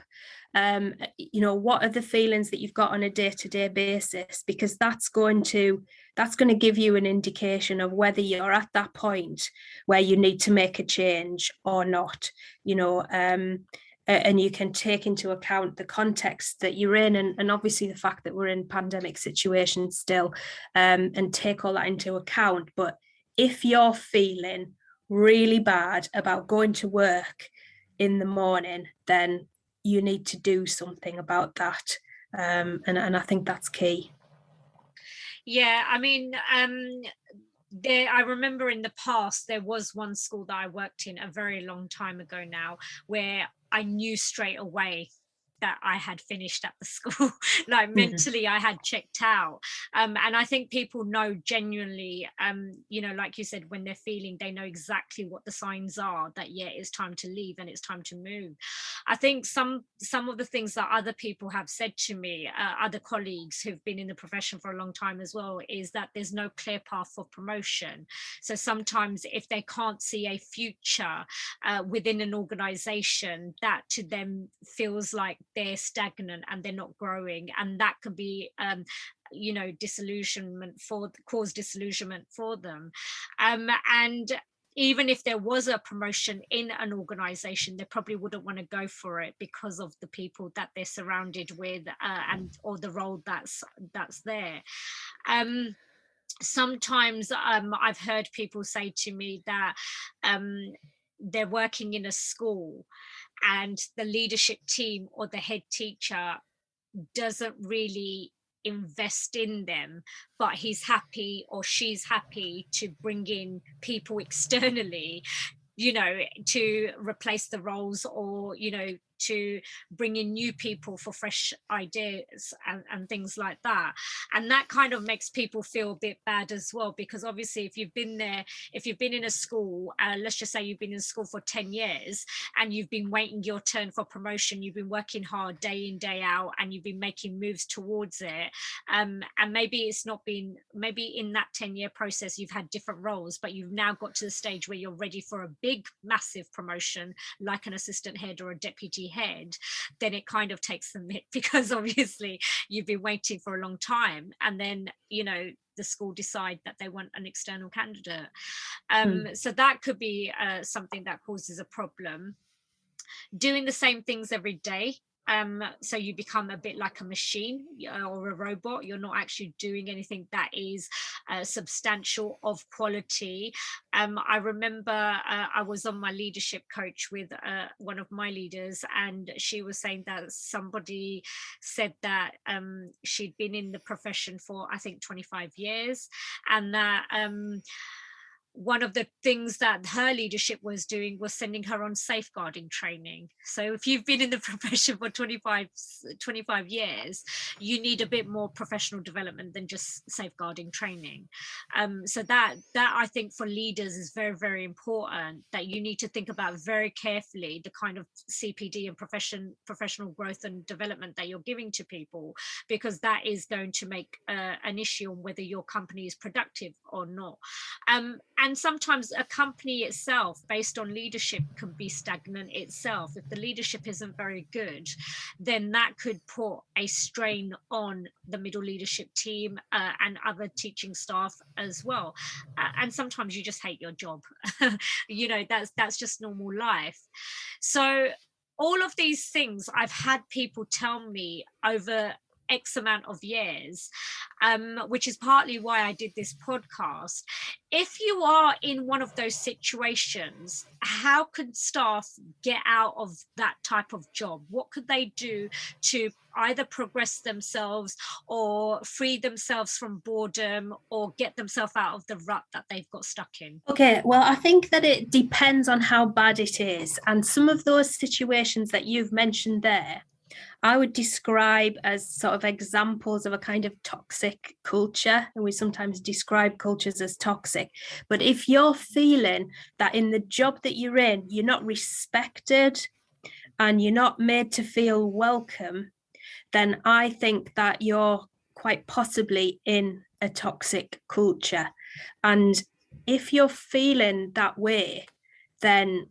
um you know what are the feelings that you've got on a day-to-day basis? Because that's going to that's going to give you an indication of whether you're at that point where you need to make a change or not you know um, and you can take into account the context that you're in and, and obviously the fact that we're in pandemic situations still um, and take all that into account. But if you're feeling really bad about going to work in the morning then you need to do something about that um, and, and i think that's key. Yeah, I mean, um, there i remember in the past there was one school that i worked in a very long time ago now where i knew straight away that I had finished at the school. like mm-hmm. mentally, I had checked out. Um, and I think people know genuinely, um, you know, like you said, when they're feeling, they know exactly what the signs are that yeah, it's time to leave and it's time to move. I think some some of the things that other people have said to me, uh, other colleagues who've been in the profession for a long time as well, is that there's no clear path for promotion. So sometimes if they can't see a future uh, within an organization, that to them feels like they're stagnant and they're not growing and that could be um, you know disillusionment for cause disillusionment for them. Um, and even if there was a promotion in an organization they probably wouldn't want to go for it because of the people that they're surrounded with uh, and or the role that's that's there. Um, sometimes um, i've heard people say to me that um, they're working in a school and the leadership team or the head teacher doesn't really invest in them but he's happy or she's happy to bring in people externally you know to replace the roles or you know to bring in new people for fresh ideas and, and things like that. And that kind of makes people feel a bit bad as well because obviously if you've been there if you've been in a school uh, let's just say you've been in school for 10 years and you've been waiting your turn for promotion you've been working hard day in day out and you've been making moves towards it um, and maybe it's not been maybe in that 10 year process you've had different roles but you've now got to the stage where you're ready for a big massive promotion like an assistant head or a deputy head, then it kind of takes the mitt because obviously you've been waiting for a long time. And then, you know, the school decide that they want an external candidate. Um, hmm. So that could be uh, something that causes a problem. Doing the same things every day um, so you become a bit like a machine uh, or a robot. You're not actually doing anything that is uh, substantial of quality. Um, i remember uh, i was on my leadership coach with uh, one of my leaders and she was saying that somebody said that um, she'd been in the profession for i think 25 years and that um, one of the things that her leadership was doing was sending her on safeguarding training. So if you've been in the profession for 25 25 years you need a bit more professional development than just safeguarding training. Um, so that that i think for leaders is very very important that you need to think about very carefully the kind of cpd and profession professional growth and development that you're giving to people because that is going to make uh, an issue on whether your company is productive or not. Um, and sometimes a company itself based on leadership can be stagnant itself. If the leadership isn't very good then that could put a strain on the middle leadership team uh, and other teaching staff as well. Uh, and sometimes you just hate your job. You know that's that's just normal life. So all of these things I've had people tell me over X amount of years, um, which is partly why I did this podcast. If you are in one of those situations, how could staff get out of that type of job? What could they do to either progress themselves or free themselves from boredom or get themselves out of the rut that they've got stuck in? Okay, well, I think that it depends on how bad it is. And some of those situations that you've mentioned there I would describe as sort of examples of a kind of toxic culture. And we sometimes describe cultures as toxic. But if you're feeling that in the job that you're in, you're not respected and you're not made to feel welcome, then I think that you're quite possibly in a toxic culture. And if you're feeling that way, then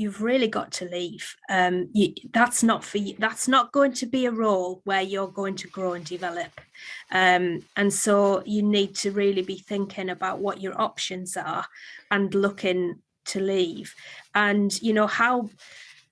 you've really got to leave. Um, you, that's not for you. That's not going to be a role where you're going to grow and develop. Um, and so you need to really be thinking about what your options are and looking to leave. And you know how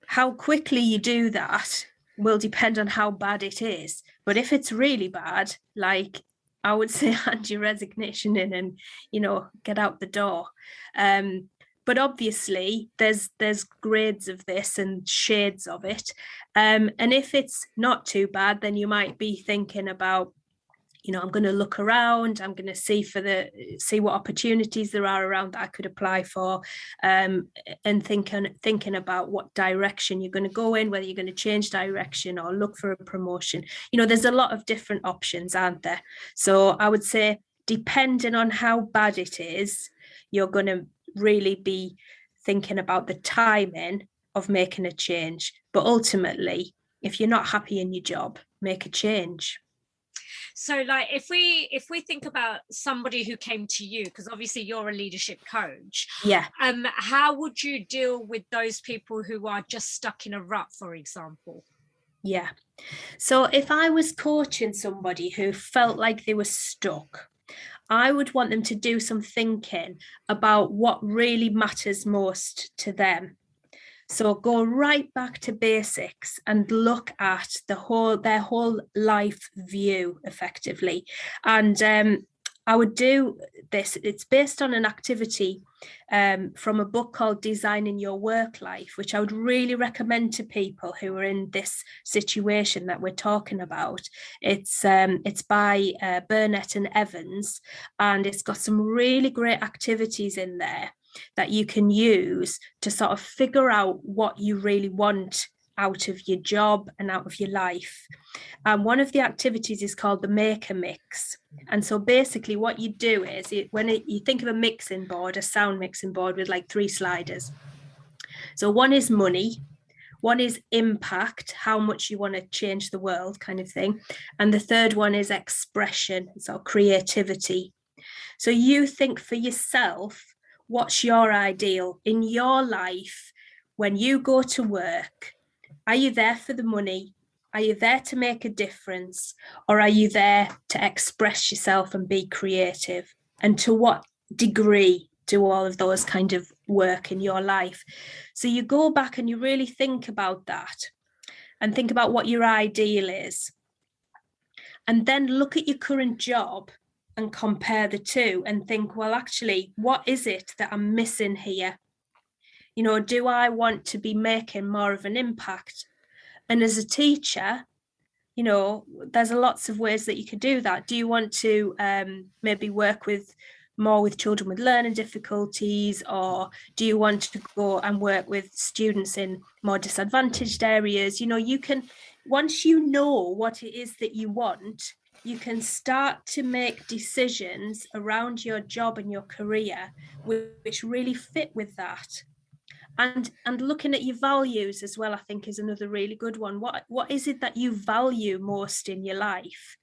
how quickly you do that will depend on how bad it is. But if it's really bad, like I would say, hand your resignation in and you know get out the door. Um, but obviously there's there's grades of this and shades of it. Um, and if it's not too bad then you might be thinking about you know i'm going to look around i'm going to see for the see what opportunities there are around that i could apply for um, and thinking thinking about what direction you're going to go in whether you're going to change direction or look for a promotion. You know there's a lot of different options aren't there? So i would say depending on how bad it is you're going to really be thinking about the timing of making a change but ultimately if you're not happy in your job make a change. So like if we if we think about somebody who came to you because obviously you're a leadership coach yeah. um how would you deal with those people who are just stuck in a rut for example? Yeah. So if i was coaching somebody who felt like they were stuck I would want them to do some thinking about what really matters most to them. So go right back to basics and look at the whole their whole life view effectively. And um, I would do this. It's based on an activity um, from a book called Designing Your Work Life, which I would really recommend to people who are in this situation that we're talking about. It's um, it's by uh, Burnett and Evans, and it's got some really great activities in there that you can use to sort of figure out what you really want out of your job and out of your life. And one of the activities is called the maker mix. And so basically, what you do is it, when it, you think of a mixing board, a sound mixing board with like three sliders. So one is money, one is impact, how much you want to change the world, kind of thing. And the third one is expression, so creativity. So you think for yourself what's your ideal in your life when you go to work? Are you there for the money? Are you there to make a difference? Or are you there to express yourself and be creative? And to what degree do all of those kind of work in your life? So you go back and you really think about that and think about what your ideal is. And then look at your current job and compare the two and think, well, actually, what is it that I'm missing here? You know, do I want to be making more of an impact? And as a teacher, you know, there's lots of ways that you could do that. Do you want to um, maybe work with more with children with learning difficulties, or do you want to go and work with students in more disadvantaged areas? You know, you can, once you know what it is that you want, you can start to make decisions around your job and your career which really fit with that and and looking at your values as well i think is another really good one. What what is it that you value most in your life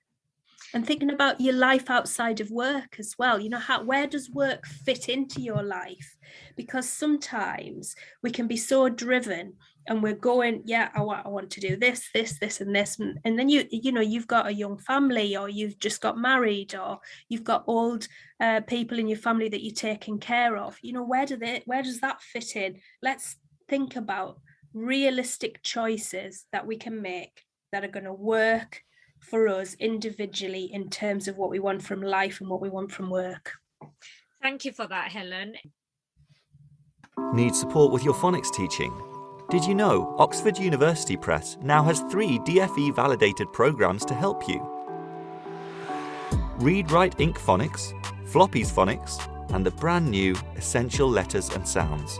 and thinking about your life outside of work as well. You know how where does work fit into your life? Because sometimes we can be so driven and we're going yeah I want, I want to do this this this and this and, and then you you know you've got a young family or you've just got married or you've got old uh, people in your family that you're taking care of. You know where do they where does that fit in? Let's think about realistic choices that we can make that are going to work for us individually in terms of what we want from life and what we want from work thank you for that helen need support with your phonics teaching did you know Oxford University Press now has three DFE validated programs to help you? Read Write Inc Phonics, Floppy's Phonics, and the brand new Essential Letters and Sounds.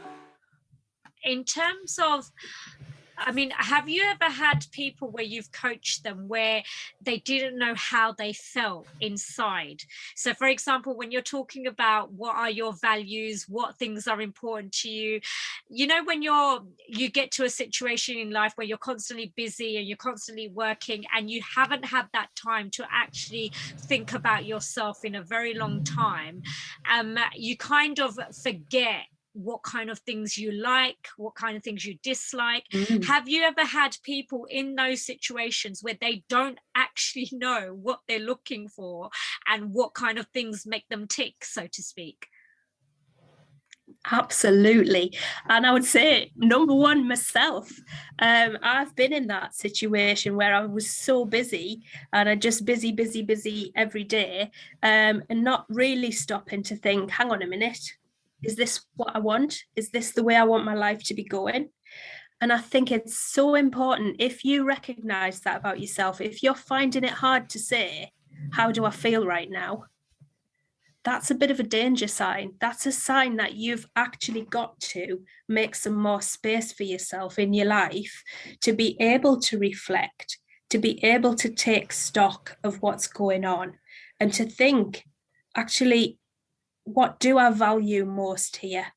In terms of I mean, have you ever had people where you've coached them where they didn't know how they felt inside? So, for example, when you're talking about what are your values, what things are important to you, you know, when you're you get to a situation in life where you're constantly busy and you're constantly working and you haven't had that time to actually think about yourself in a very long time, um, you kind of forget what kind of things you like, what kind of things you dislike. Mm. Have you ever had people in those situations where they don't actually know what they're looking for and what kind of things make them tick, so to speak? Absolutely. And I would say, number one, myself. Um, I've been in that situation where I was so busy and I just busy, busy, busy every day um, and not really stopping to think, hang on a minute, is this what I want? Is this the way I want my life to be going? And I think it's so important if you recognize that about yourself, if you're finding it hard to say, how do I feel right now? that's a bit of a danger sign. That's a sign that you've actually got to make some more space for yourself in your life to be able to reflect, to be able to take stock of what's going on, and to think, actually, what do I value most here?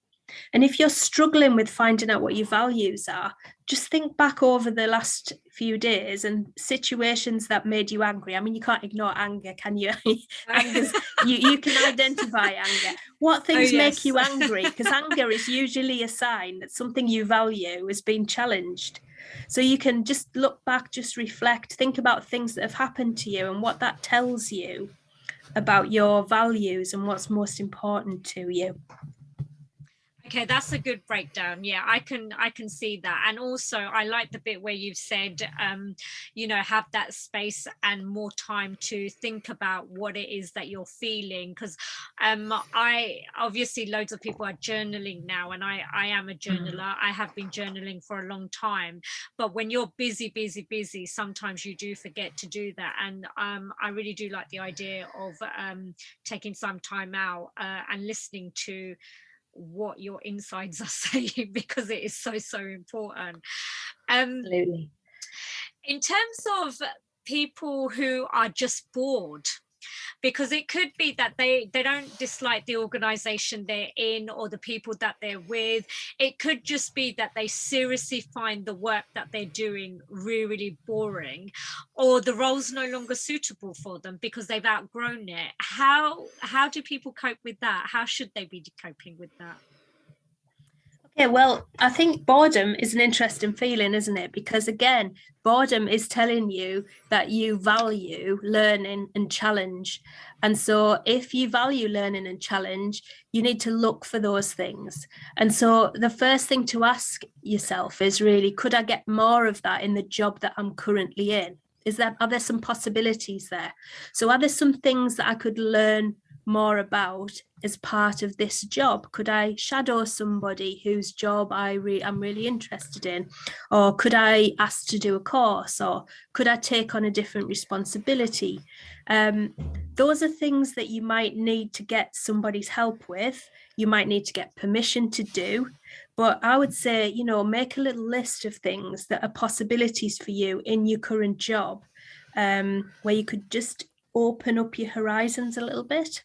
And if you're struggling with finding out what your values are, just think back over the last few days and situations that made you angry. I mean, you can't ignore anger, can you? Anger's, you, you can identify anger. What Oh, things yes. make you angry? Because anger is usually a sign that something you value is being challenged. So you can just look back, just reflect, think about things that have happened to you and what that tells you about your values and what's most important to you. Okay, that's a good breakdown. Yeah, I can I can see that. And also I like the bit where you've said um, you know, have that space and more time to think about what it is that you're feeling. Because um I obviously loads of people are journaling now and I I am a journaler. I have been journaling for a long time. But when you're busy, busy, busy, sometimes you do forget to do that. And um I really do like the idea of um taking some time out uh, and listening to what your insides are saying because it is so so important um Absolutely. in terms of people who are just bored because it could be that they they don't dislike the organization they're in or the people that they're with. It could just be that they seriously find the work that they're doing really really boring or the role's no longer suitable for them because they've outgrown it. How how do people cope with that? How should they be coping with that Yeah, well, I think boredom is an interesting feeling, isn't it? Because again, boredom is telling you that you value learning and challenge. And so, if you value learning and challenge, you need to look for those things. And so, the first thing to ask yourself is really could I get more of that in the job that I'm currently in? Is that are there some possibilities there? So, are there some things that I could learn more about as part of this job? Could I shadow somebody whose job I re- I'm really interested in? Or could I ask to do a course? Or could I take on a different responsibility? Um, those are things that you might need to get somebody's help with. You might need to get permission to do. But I would say, you know, make a little list of things that are possibilities for you in your current job um, where you could just open up your horizons a little bit.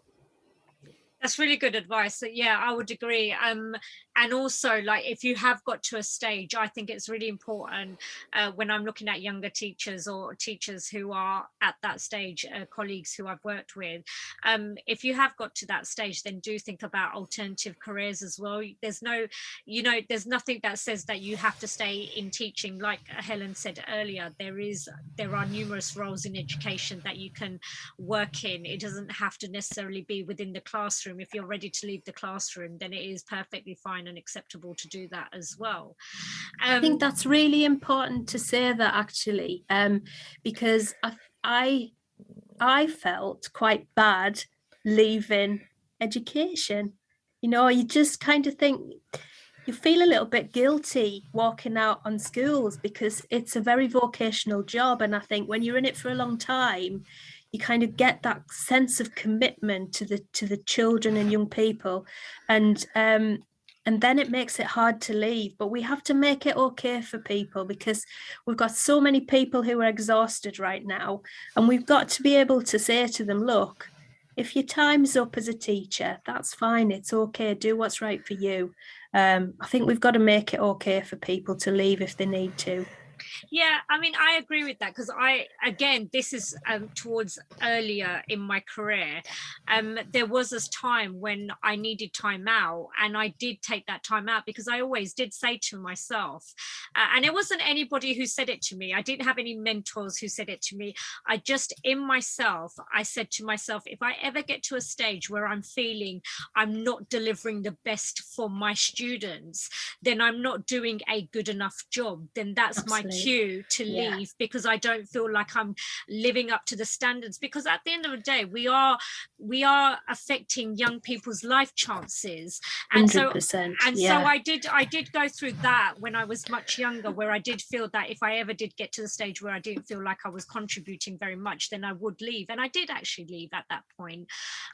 That's really good advice. Yeah, I would agree. Um, and also, like, if you have got to a stage, I think it's really important uh, when I'm looking at younger teachers or teachers who are at that stage, uh, colleagues who I've worked with. Um, if you have got to that stage, then do think about alternative careers as well. There's no, you know, there's nothing that says that you have to stay in teaching. Like Helen said earlier, there is, there are numerous roles in education that you can work in. It doesn't have to necessarily be within the classroom. If you're ready to leave the classroom, then it is perfectly fine and acceptable to do that as well. I Um, think that's really important to say that actually, um, because I, I, I felt quite bad leaving education. You know, you just kind of think you feel a little bit guilty walking out on schools because it's a very vocational job, and I think when you're in it for a long time, you kind of get that sense of commitment to the to the children and young people, and um, and then it makes it hard to leave but we have to make it okay for people because we've got so many people who are exhausted right now and we've got to be able to say to them look if your time's up as a teacher that's fine it's okay do what's right for you. Um, i think we've got to make it okay for people to leave if they need to Yeah, I mean, I agree with that because I, again, this is um, towards earlier in my career. Um, there was this time when I needed time out, and I did take that time out because I always did say to myself, uh, and it wasn't anybody who said it to me. I didn't have any mentors who said it to me. I just, in myself, I said to myself, if I ever get to a stage where I'm feeling I'm not delivering the best for my students, then I'm not doing a good enough job. Then that's Absolutely. my cue to yeah. leave because I don't feel like I'm living up to the standards. Because at the end of the day, we are we are affecting young people's life chances, and 100%, so and yeah. so I did I did go through that when I was much younger, where I did feel that if I ever did get to the stage where I didn't feel like I was contributing very much, then I would leave, and I did actually leave at that point.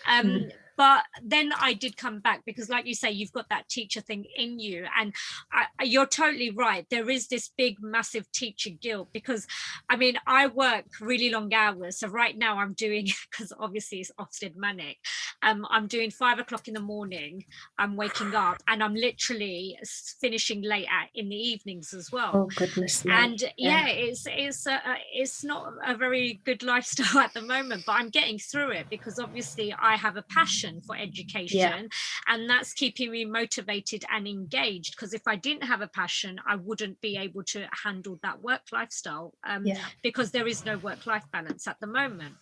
Um, mm but then i did come back because like you say you've got that teacher thing in you. And I, you're totally right. There is this big massive teacher guilt because i mean i work really long hours. So right now i'm doing because obviously it's ofsted manic um, i'm doing five o'clock in the morning i'm waking up and i'm literally finishing late at in the evenings as well. Oh goodness and yeah, yeah it's it's uh, it's not a very good lifestyle at the moment but i'm getting through it because obviously i have a passion passion for education yeah. and that's keeping me motivated and engaged because if i didn't have a passion i wouldn't be able to handle that work lifestyle um, yeah. because there is no work life balance at the moment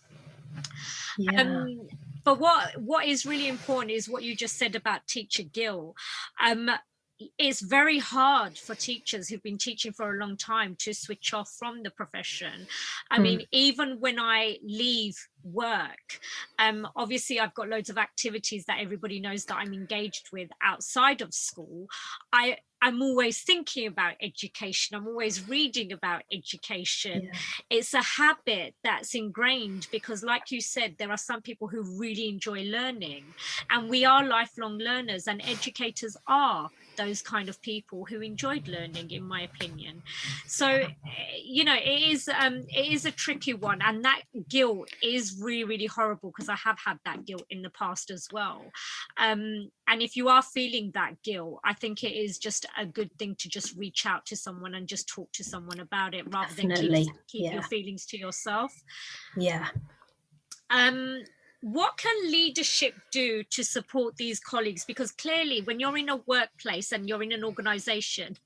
yeah. Um, but what what is really important is what you just said about teacher Gill. Um, it's very hard for teachers who've been teaching for a long time to switch off from the profession. I mm. mean, even when I leave work, um, obviously I've got loads of activities that everybody knows that I'm engaged with outside of school. I I'm always thinking about education. I'm always reading about education. Yeah. It's a habit that's ingrained because, like you said, there are some people who really enjoy learning, and we are lifelong learners, and educators are those kind of people who enjoyed learning in my opinion so you know it is um it is a tricky one and that guilt is really really horrible because i have had that guilt in the past as well um and if you are feeling that guilt i think it is just a good thing to just reach out to someone and just talk to someone about it rather Definitely. than keep, keep yeah. your feelings to yourself yeah um what can leadership do to support these colleagues? Because clearly when you're in a workplace and you're in an organization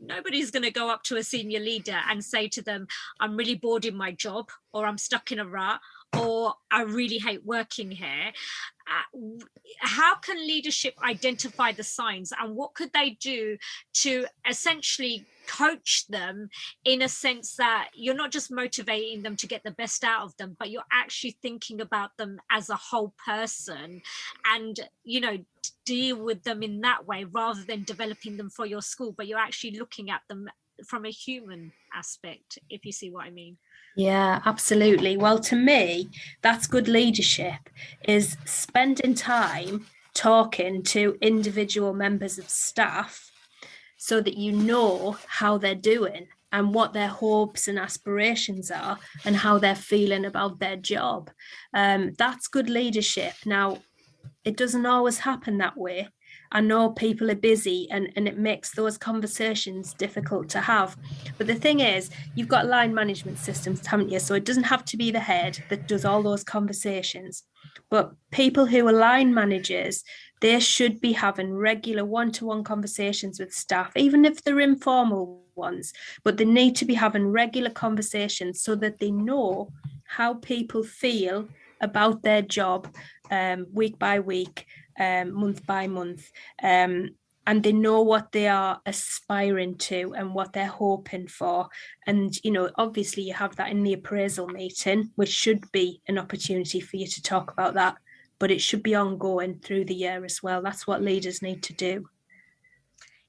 nobody's going to go up to a senior leader and say to them i'm really bored in my job or i'm stuck in a rut or I really hate working here. Uh, how can leadership identify the signs and what could they do to essentially coach them in a sense that you're not just motivating them to get the best out of them but you're actually thinking about them as a whole person and you know deal with them in that way rather than developing them for your school but you're actually looking at them from a human aspect if you see what i mean yeah, absolutely. Well, to me, that's good leadership is spending time talking to individual members of staff so that you know how they're doing and what their hopes and aspirations are and how they're feeling about their job. Um, that's good leadership. Now, it doesn't always happen that way. I know people are busy and, and it makes those conversations difficult to have. But the thing is, you've got line management systems, haven't you? So it doesn't have to be the head that does all those conversations. But people who are line managers, they should be having regular one to one conversations with staff, even if they're informal ones. But they need to be having regular conversations so that they know how people feel about their job um, week by week um, month by month. Um, and they know what they are aspiring to and what they're hoping for. And, you know, obviously you have that in the appraisal meeting, which should be an opportunity for you to talk about that, but it should be ongoing through the year as well. That's what leaders need to do.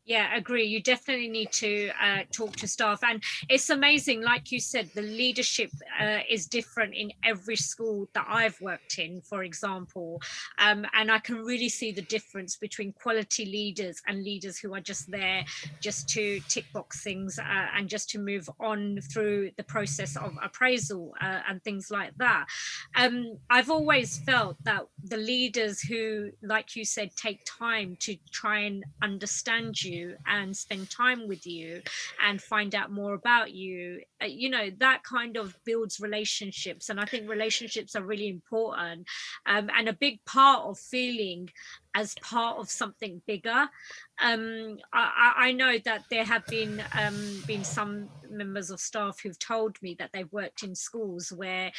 Yeah, agree. You definitely need to uh, talk to staff. And it's amazing, like you said, the leadership uh, is different in every school that I've worked in, for example. Um, and I can really see the difference between quality leaders and leaders who are just there just to tick box things uh, and just to move on through the process of appraisal uh, and things like that. Um, I've always felt that the leaders who, like you said, take time to try and understand you you and spend time with you and find out more about you uh, you know that kind of builds relationships and i think relationships are really important um, and a big part of feeling as part of something bigger. Um, I, I, know that there have been um, been some members of staff who've told me that they've worked in schools where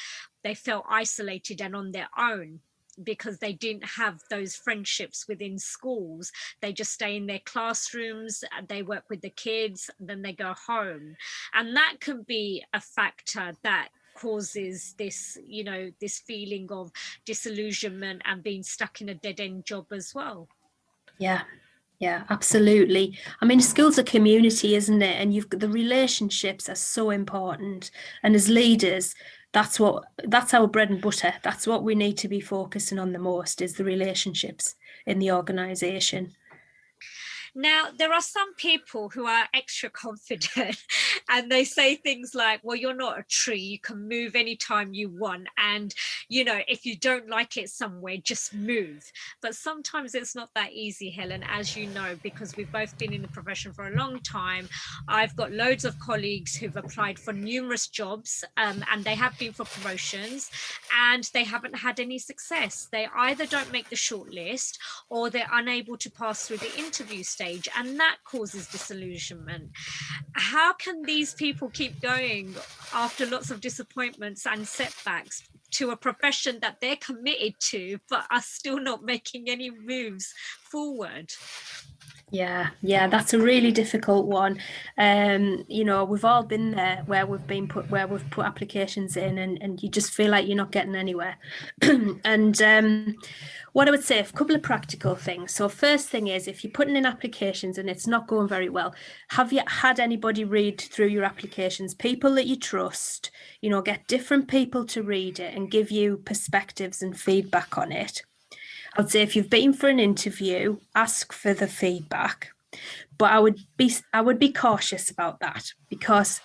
they felt isolated and on their own because they didn't have those friendships within schools. They just stay in their classrooms, uh, they work with the kids, then they go home. And that can be a factor that causes this you know this feeling of disillusionment and being stuck in a dead end job as well yeah yeah absolutely i mean school's a community isn't it and you've got the relationships are so important and as leaders that's what that's our bread and butter. That's what we need to be focusing on the most is the relationships in the organization now, there are some people who are extra confident and they say things like, well, you're not a tree, you can move anytime you want. And, you know, if you don't like it somewhere, just move. But sometimes it's not that easy, Helen, as you know, because we've both been in the profession for a long time. I've got loads of colleagues who've applied for numerous jobs um, and they have been for promotions and they haven't had any success. They either don't make the shortlist or they're unable to pass through the interview stage stage and that causes disillusionment. How can these people keep going after lots of disappointments and setbacks to a profession that they're committed to but are still not making any moves forward yeah yeah that's a really difficult one um you know we've all been there where we've been put where we've put applications in and, and you just feel like you're not getting anywhere and um what I would say, a couple of practical things. So, first thing is, if you're putting in applications and it's not going very well, have you had anybody read through your applications? People that you trust, you know, get different people to read it and give you perspectives and feedback on it. I'd say if you've been for an interview, ask for the feedback. But I would be I would be cautious about that because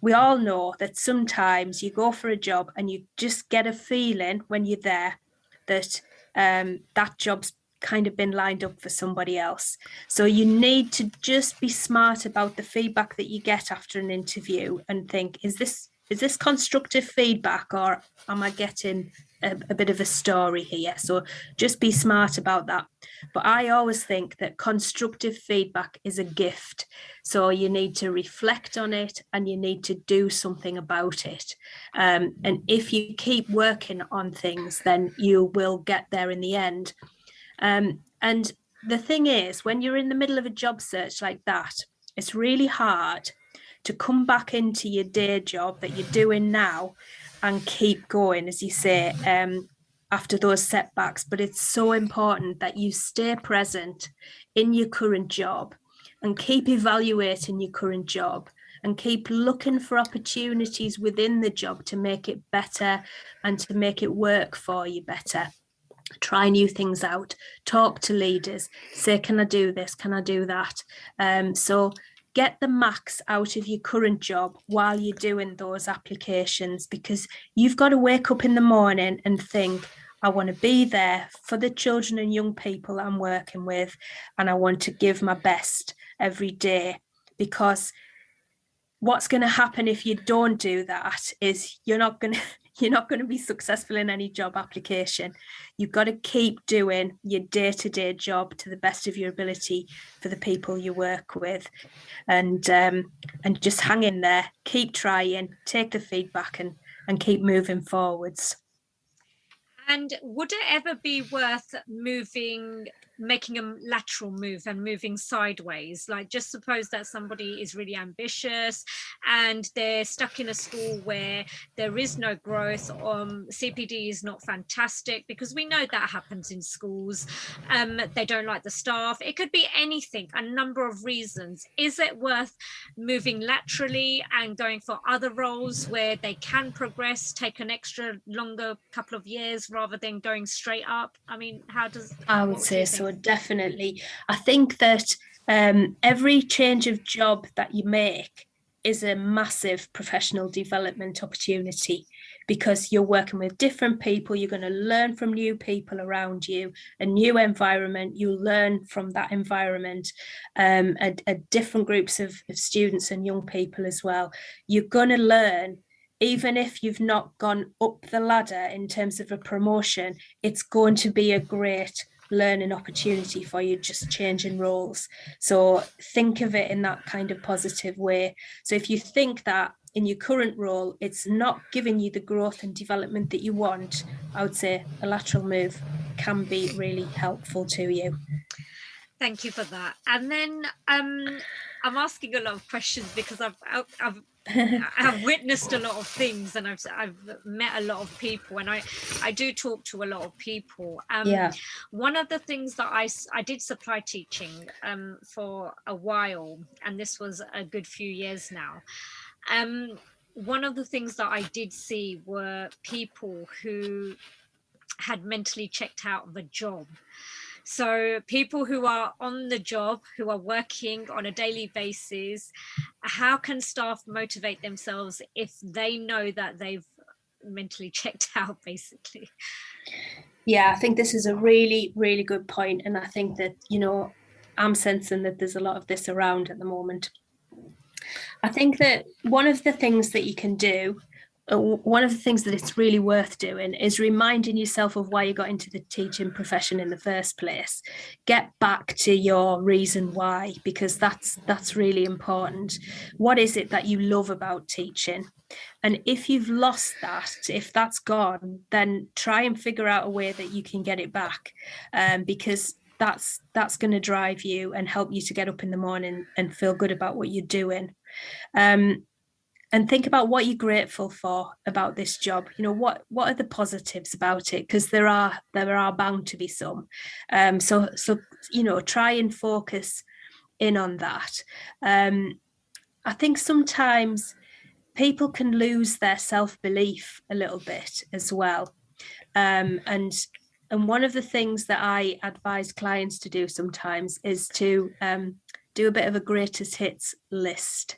we all know that sometimes you go for a job and you just get a feeling when you're there that um, that job's kind of been lined up for somebody else. So you need to just be smart about the feedback that you get after an interview and think, is this is this constructive feedback or am I getting a, a, bit of a story here? So just be smart about that. But I always think that constructive feedback is a gift. So you need to reflect on it and you need to do something about it. Um, and if you keep working on things, then you will get there in the end. Um, and the thing is, when you're in the middle of a job search like that, it's really hard to come back into your day job that you're doing now and keep going, as you say, um, after those setbacks. But it's so important that you stay present in your current job and keep evaluating your current job and keep looking for opportunities within the job to make it better and to make it work for you better. Try new things out. Talk to leaders. Say can i do this? Can i do that? Um, so get the max out of your current job while you're doing those applications because you've got to wake up in the morning and think, I want to be there for the children and young people I'm working with, and I want to give my best every day. Because what's going to happen if you don't do that is you're not going to you're not going to be successful in any job application. You've got to keep doing your day to day job to the best of your ability for the people you work with, and um, and just hang in there, keep trying, take the feedback, and and keep moving forwards. And would it ever be worth moving making a lateral move and moving sideways. Like, just suppose that somebody is really ambitious and they're stuck in a school where there is no growth. Um, CPD is not fantastic because we know that happens in schools. Um, they don't like the staff. It could be anything, a number of reasons. Is it worth moving laterally and going for other roles where they can progress, take an extra longer couple of years rather than going straight up? I mean, how does I would say so definitely. I think that um, every change of job that you make is a massive professional development opportunity because you're working with different people. You're going to learn from new people around you, a new environment. You learn from that environment, um, a, a different groups of, of students and young people as well. You're going to learn even if you've not gone up the ladder in terms of a promotion, it's going to be a great learning opportunity for you just changing roles. So think of it in that kind of positive way. So if you think that in your current role it's not giving you the growth and development that you want i would say a lateral move can be really helpful to you. Thank you for that. And then um i'm asking a lot of questions because i've i've I've witnessed a lot of things and I've I've met a lot of people and I I do talk to a lot of people. Um, yeah. One of the things that I I did supply teaching um, for a while and this was a good few years now. Um, one of the things that I did see were people who had mentally checked out of a job. So, people who are on the job, who are working on a daily basis, how can staff motivate themselves if they know that they've mentally checked out, basically? Yeah, I think this is a really, really good point. And I think that, you know, I'm sensing that there's a lot of this around at the moment. I think that one of the things that you can do one of the things that it's really worth doing is reminding yourself of why you got into the teaching profession in the first place. Get back to your reason why because that's that's really important. What is it that you love about teaching? And if you've lost that if that's gone then try and figure out a way that you can get it back um, because that's that's going to drive you and help you to get up in the morning and feel good about what you're doing. Um, and think about what you're grateful for about this job. You know what what are the positives about it? Because there are there are bound to be some. Um so so you know try and focus in on that. Um i think sometimes people can lose their self-belief a little bit as well. Um and and one of the things that i advise clients to do sometimes is to um, do a bit of a greatest hits list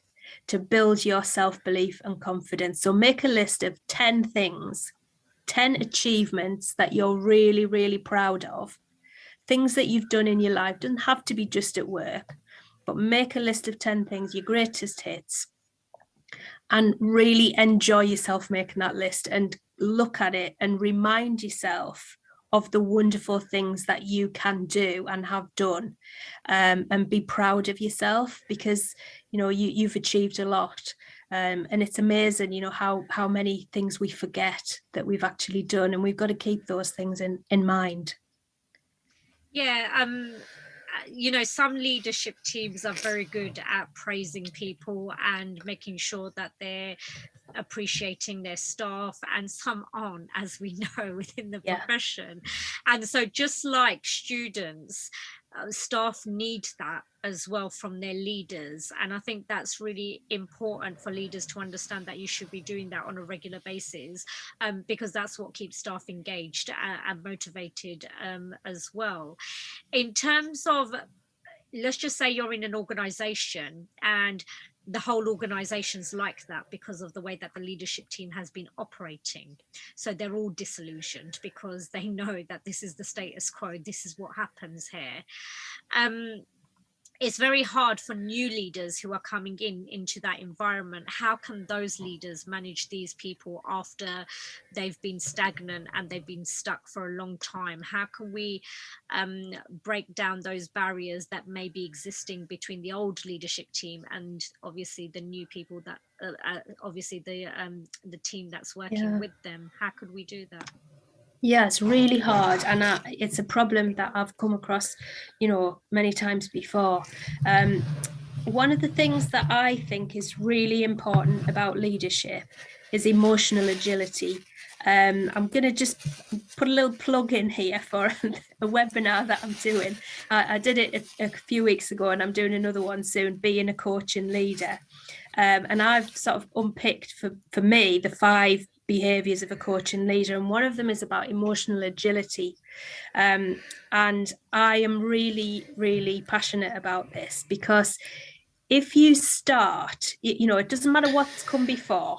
to build your self belief and confidence. So make a list of 10 things, 10 achievements that you're really, really proud of, things that you've done in your life. Doesn't have to be just at work, but make a list of 10 things, your greatest hits, and really enjoy yourself making that list and look at it and remind yourself of the wonderful things that you can do and have done um, and be proud of yourself because you know you, you've achieved a lot. Um, and it's amazing you know how how many things we forget that we've actually done and we've got to keep those things in in mind. Yeah um you know some leadership teams are very good at praising people and making sure that they're appreciating their staff and some aren't as we know within the yeah. profession. And so just like students uh, staff need that as well from their leaders. And i think that's really important for leaders to understand that you should be doing that on a regular basis um, because that's what keeps staff engaged and, and motivated um, as well. In terms of let's just say you're in an organization and the whole organization's like that because of the way that the leadership team has been operating. So they're all disillusioned because they know that this is the status quo this is what happens here. Um, it's very hard for new leaders who are coming in into that environment. How can those leaders manage these people after they've been stagnant and they've been stuck for a long time? How can we um, break down those barriers that may be existing between the old leadership team and obviously the new people that uh, uh, obviously the um, the team that's working yeah. with them? How could we do that yeah, it's really hard, and uh, it's a problem that I've come across, you know, many times before. Um, one of the things that I think is really important about leadership is emotional agility. Um, I'm going to just put a little plug in here for a webinar that I'm doing. I, I did it a, a, few weeks ago, and I'm doing another one soon. Being a coach and leader, um, and I've sort of unpicked for for me the five behaviors of a coach and leader and one of them is about emotional agility. Um, and i am really really passionate about this because if you start, you know, it doesn't matter what's come before,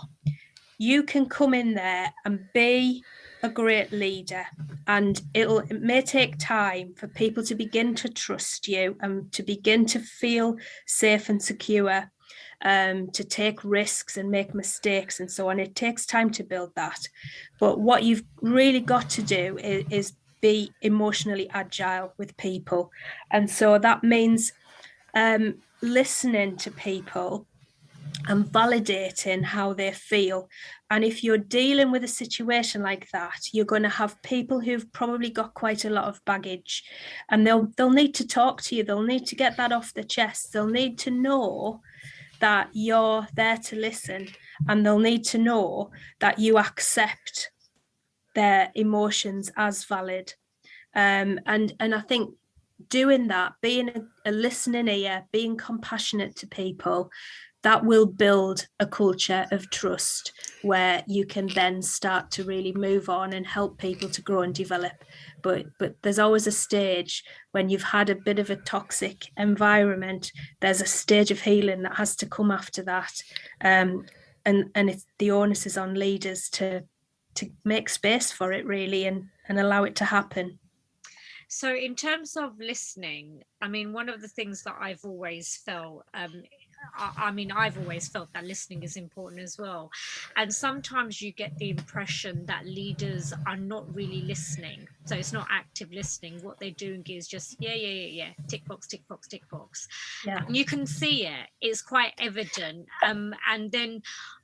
you can come in there and be a great leader and it'll it may take time for people to begin to trust you and to begin to feel safe and secure um, to take risks and make mistakes and so on it takes time to build that but what you've really got to do is, is be emotionally agile with people and so that means um, listening to people and validating how they feel. And if you're dealing with a situation like that, you're going to have people who've probably got quite a lot of baggage and they'll they'll need to talk to you. They'll need to get that off the chest. They'll need to know that you're there to listen and they'll need to know that you accept their emotions as valid. Um, and and I think doing that, being a, a listening ear, being compassionate to people, that will build a culture of trust where you can then start to really move on and help people to grow and develop. But but there's always a stage when you've had a bit of a toxic environment there's a stage of healing that has to come after that. Um, and and it's the onus is on leaders to to make space for it really and and allow it to happen. So in terms of listening i mean one of the things that i've always felt um, I, mean, I've always felt that listening is important as well. And sometimes you get the impression that leaders are not really listening. So it's not active listening. What they're doing is just, yeah, yeah, yeah, yeah, tick box, tick box, tick box. Yeah. And you can see it, it's quite evident. Um, and then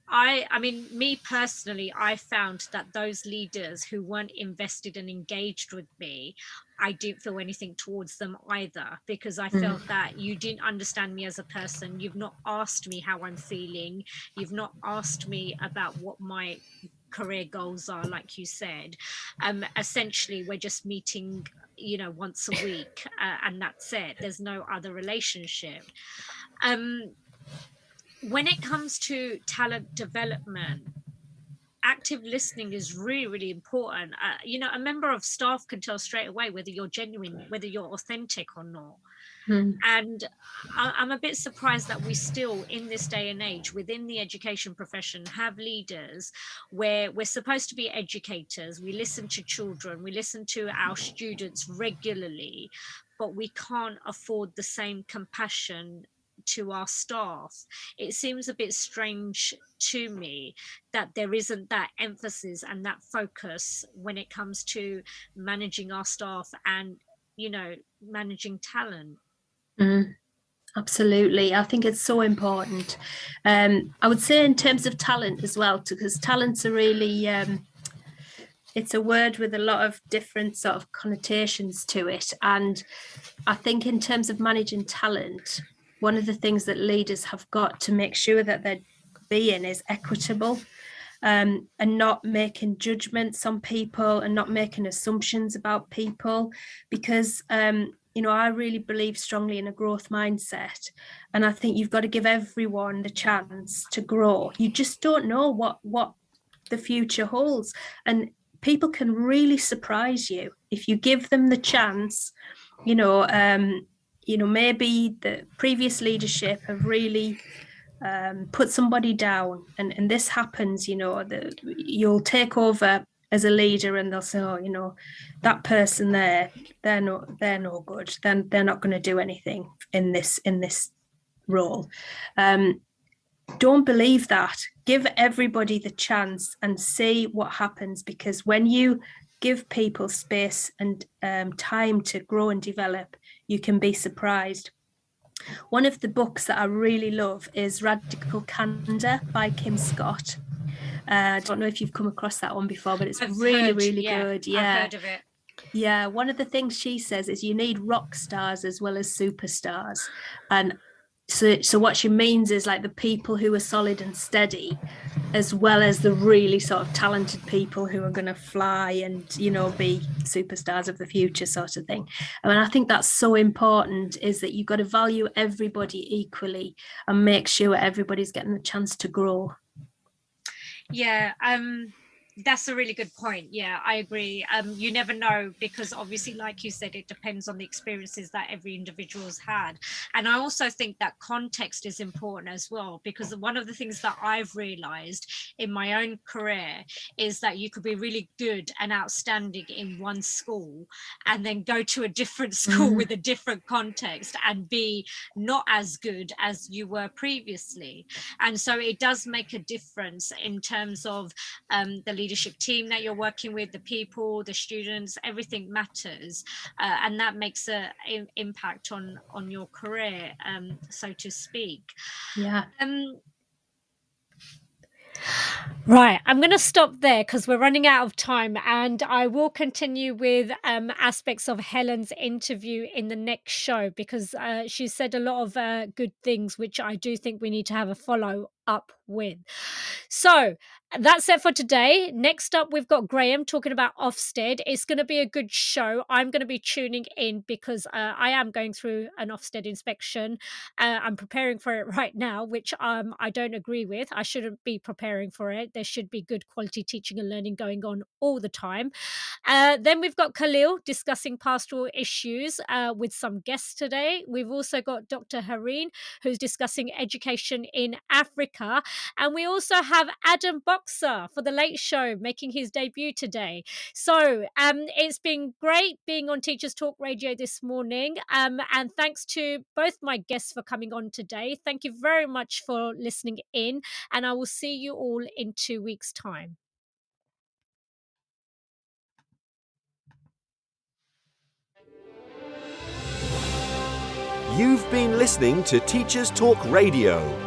I, I mean, me personally, I found that those leaders who weren't invested and engaged with me, I didn't feel anything towards them either because I mm. felt that you didn't understand me as a person. You've not asked me how I'm feeling. You've not asked me about what my career goals are, like you said. Um, essentially, we're just meeting, you know, once a week, uh, and that's it. There's no other relationship. Um, when it comes to talent development, active listening is really, really important. Uh, you know, a member of staff can tell straight away whether you're genuine, whether you're authentic or not. Hmm. And I, I'm a bit surprised that we still, in this day and age, within the education profession, have leaders where we're supposed to be educators. We listen to children, we listen to our students regularly, but we can't afford the same compassion to our staff. It seems a bit strange to me that there isn't that emphasis and that focus when it comes to managing our staff and, you know, managing talent. Mm, absolutely. I think it's so important. Um, I would say, in terms of talent as well, because talents are really. Um, it's a word with a lot of different sort of connotations to it and i think in terms of managing talent one of the things that leaders have got to make sure that they're being is equitable um, and not making judgments on people and not making assumptions about people. Because um, you know i really believe strongly in a growth mindset and i think you've got to give everyone the chance to grow. You just don't know what what the future holds and people can really surprise you if you give them the chance you know um, you know maybe the previous leadership have really um, put somebody down and and this happens you know the, you'll take over as a leader and they'll say oh you know that person there they're not they're no good. Then they're not going to do anything in this in this role. Um, don't believe that. Give everybody the chance and see what happens because when you give people space and um, time to grow and develop you can be surprised. One of the books that I really love is Radical Candor by Kim Scott. Uh, I don't know if you've come across that one before, but it's I've really, heard, really yeah, good. Yeah. I've heard of it. Yeah, one of the things she says is you need rock stars as well as superstars. And so so what she means is like the people who are solid and steady as well as the really sort of talented people who are going to fly and you know be superstars of the future sort of thing. I mean I think that's so important is that you've got to value everybody equally and make sure everybody's getting the chance to grow. Yeah um that's a really good point. Yeah, I agree. Um, you never know because obviously, like you said, it depends on the experiences that every individual's had. And I also think that context is important as well because one of the things that I've realized in my own career is that you could be really good and outstanding in one school and then go to a different school mm. with a different context and be not as good as you were previously. And so it does make a difference in terms of um, the leadership team that you're working with, the people, the students, everything matters, uh, and that makes a, impact on on your career, um, so to speak. Yeah. Um, Right, I'm going to stop there because we're running out of time, and I will continue with um, aspects of Helen's interview in the next show because uh, she said a lot of uh, good things, which I do think we need to have a follow up with. So that's it for today. Next up, we've got Graham talking about Ofsted. It's going to be a good show. I'm going to be tuning in because uh, I am going through an Ofsted inspection. Uh, I'm preparing for it right now, which um, I don't agree with. I shouldn't be preparing for it. There should be good quality teaching and learning going on all the time. Uh, then we've got Khalil discussing pastoral issues uh, with some guests today. We've also got Dr. Hareen, who's discussing education in Africa. And we also have Adam Boxer for the Late Show making his debut today. So um, it's been great being on Teachers Talk Radio this morning. Um, and thanks to both my guests for coming on today. Thank you very much for listening in. And I will see you all in two weeks' time. You've been listening to Teachers Talk Radio.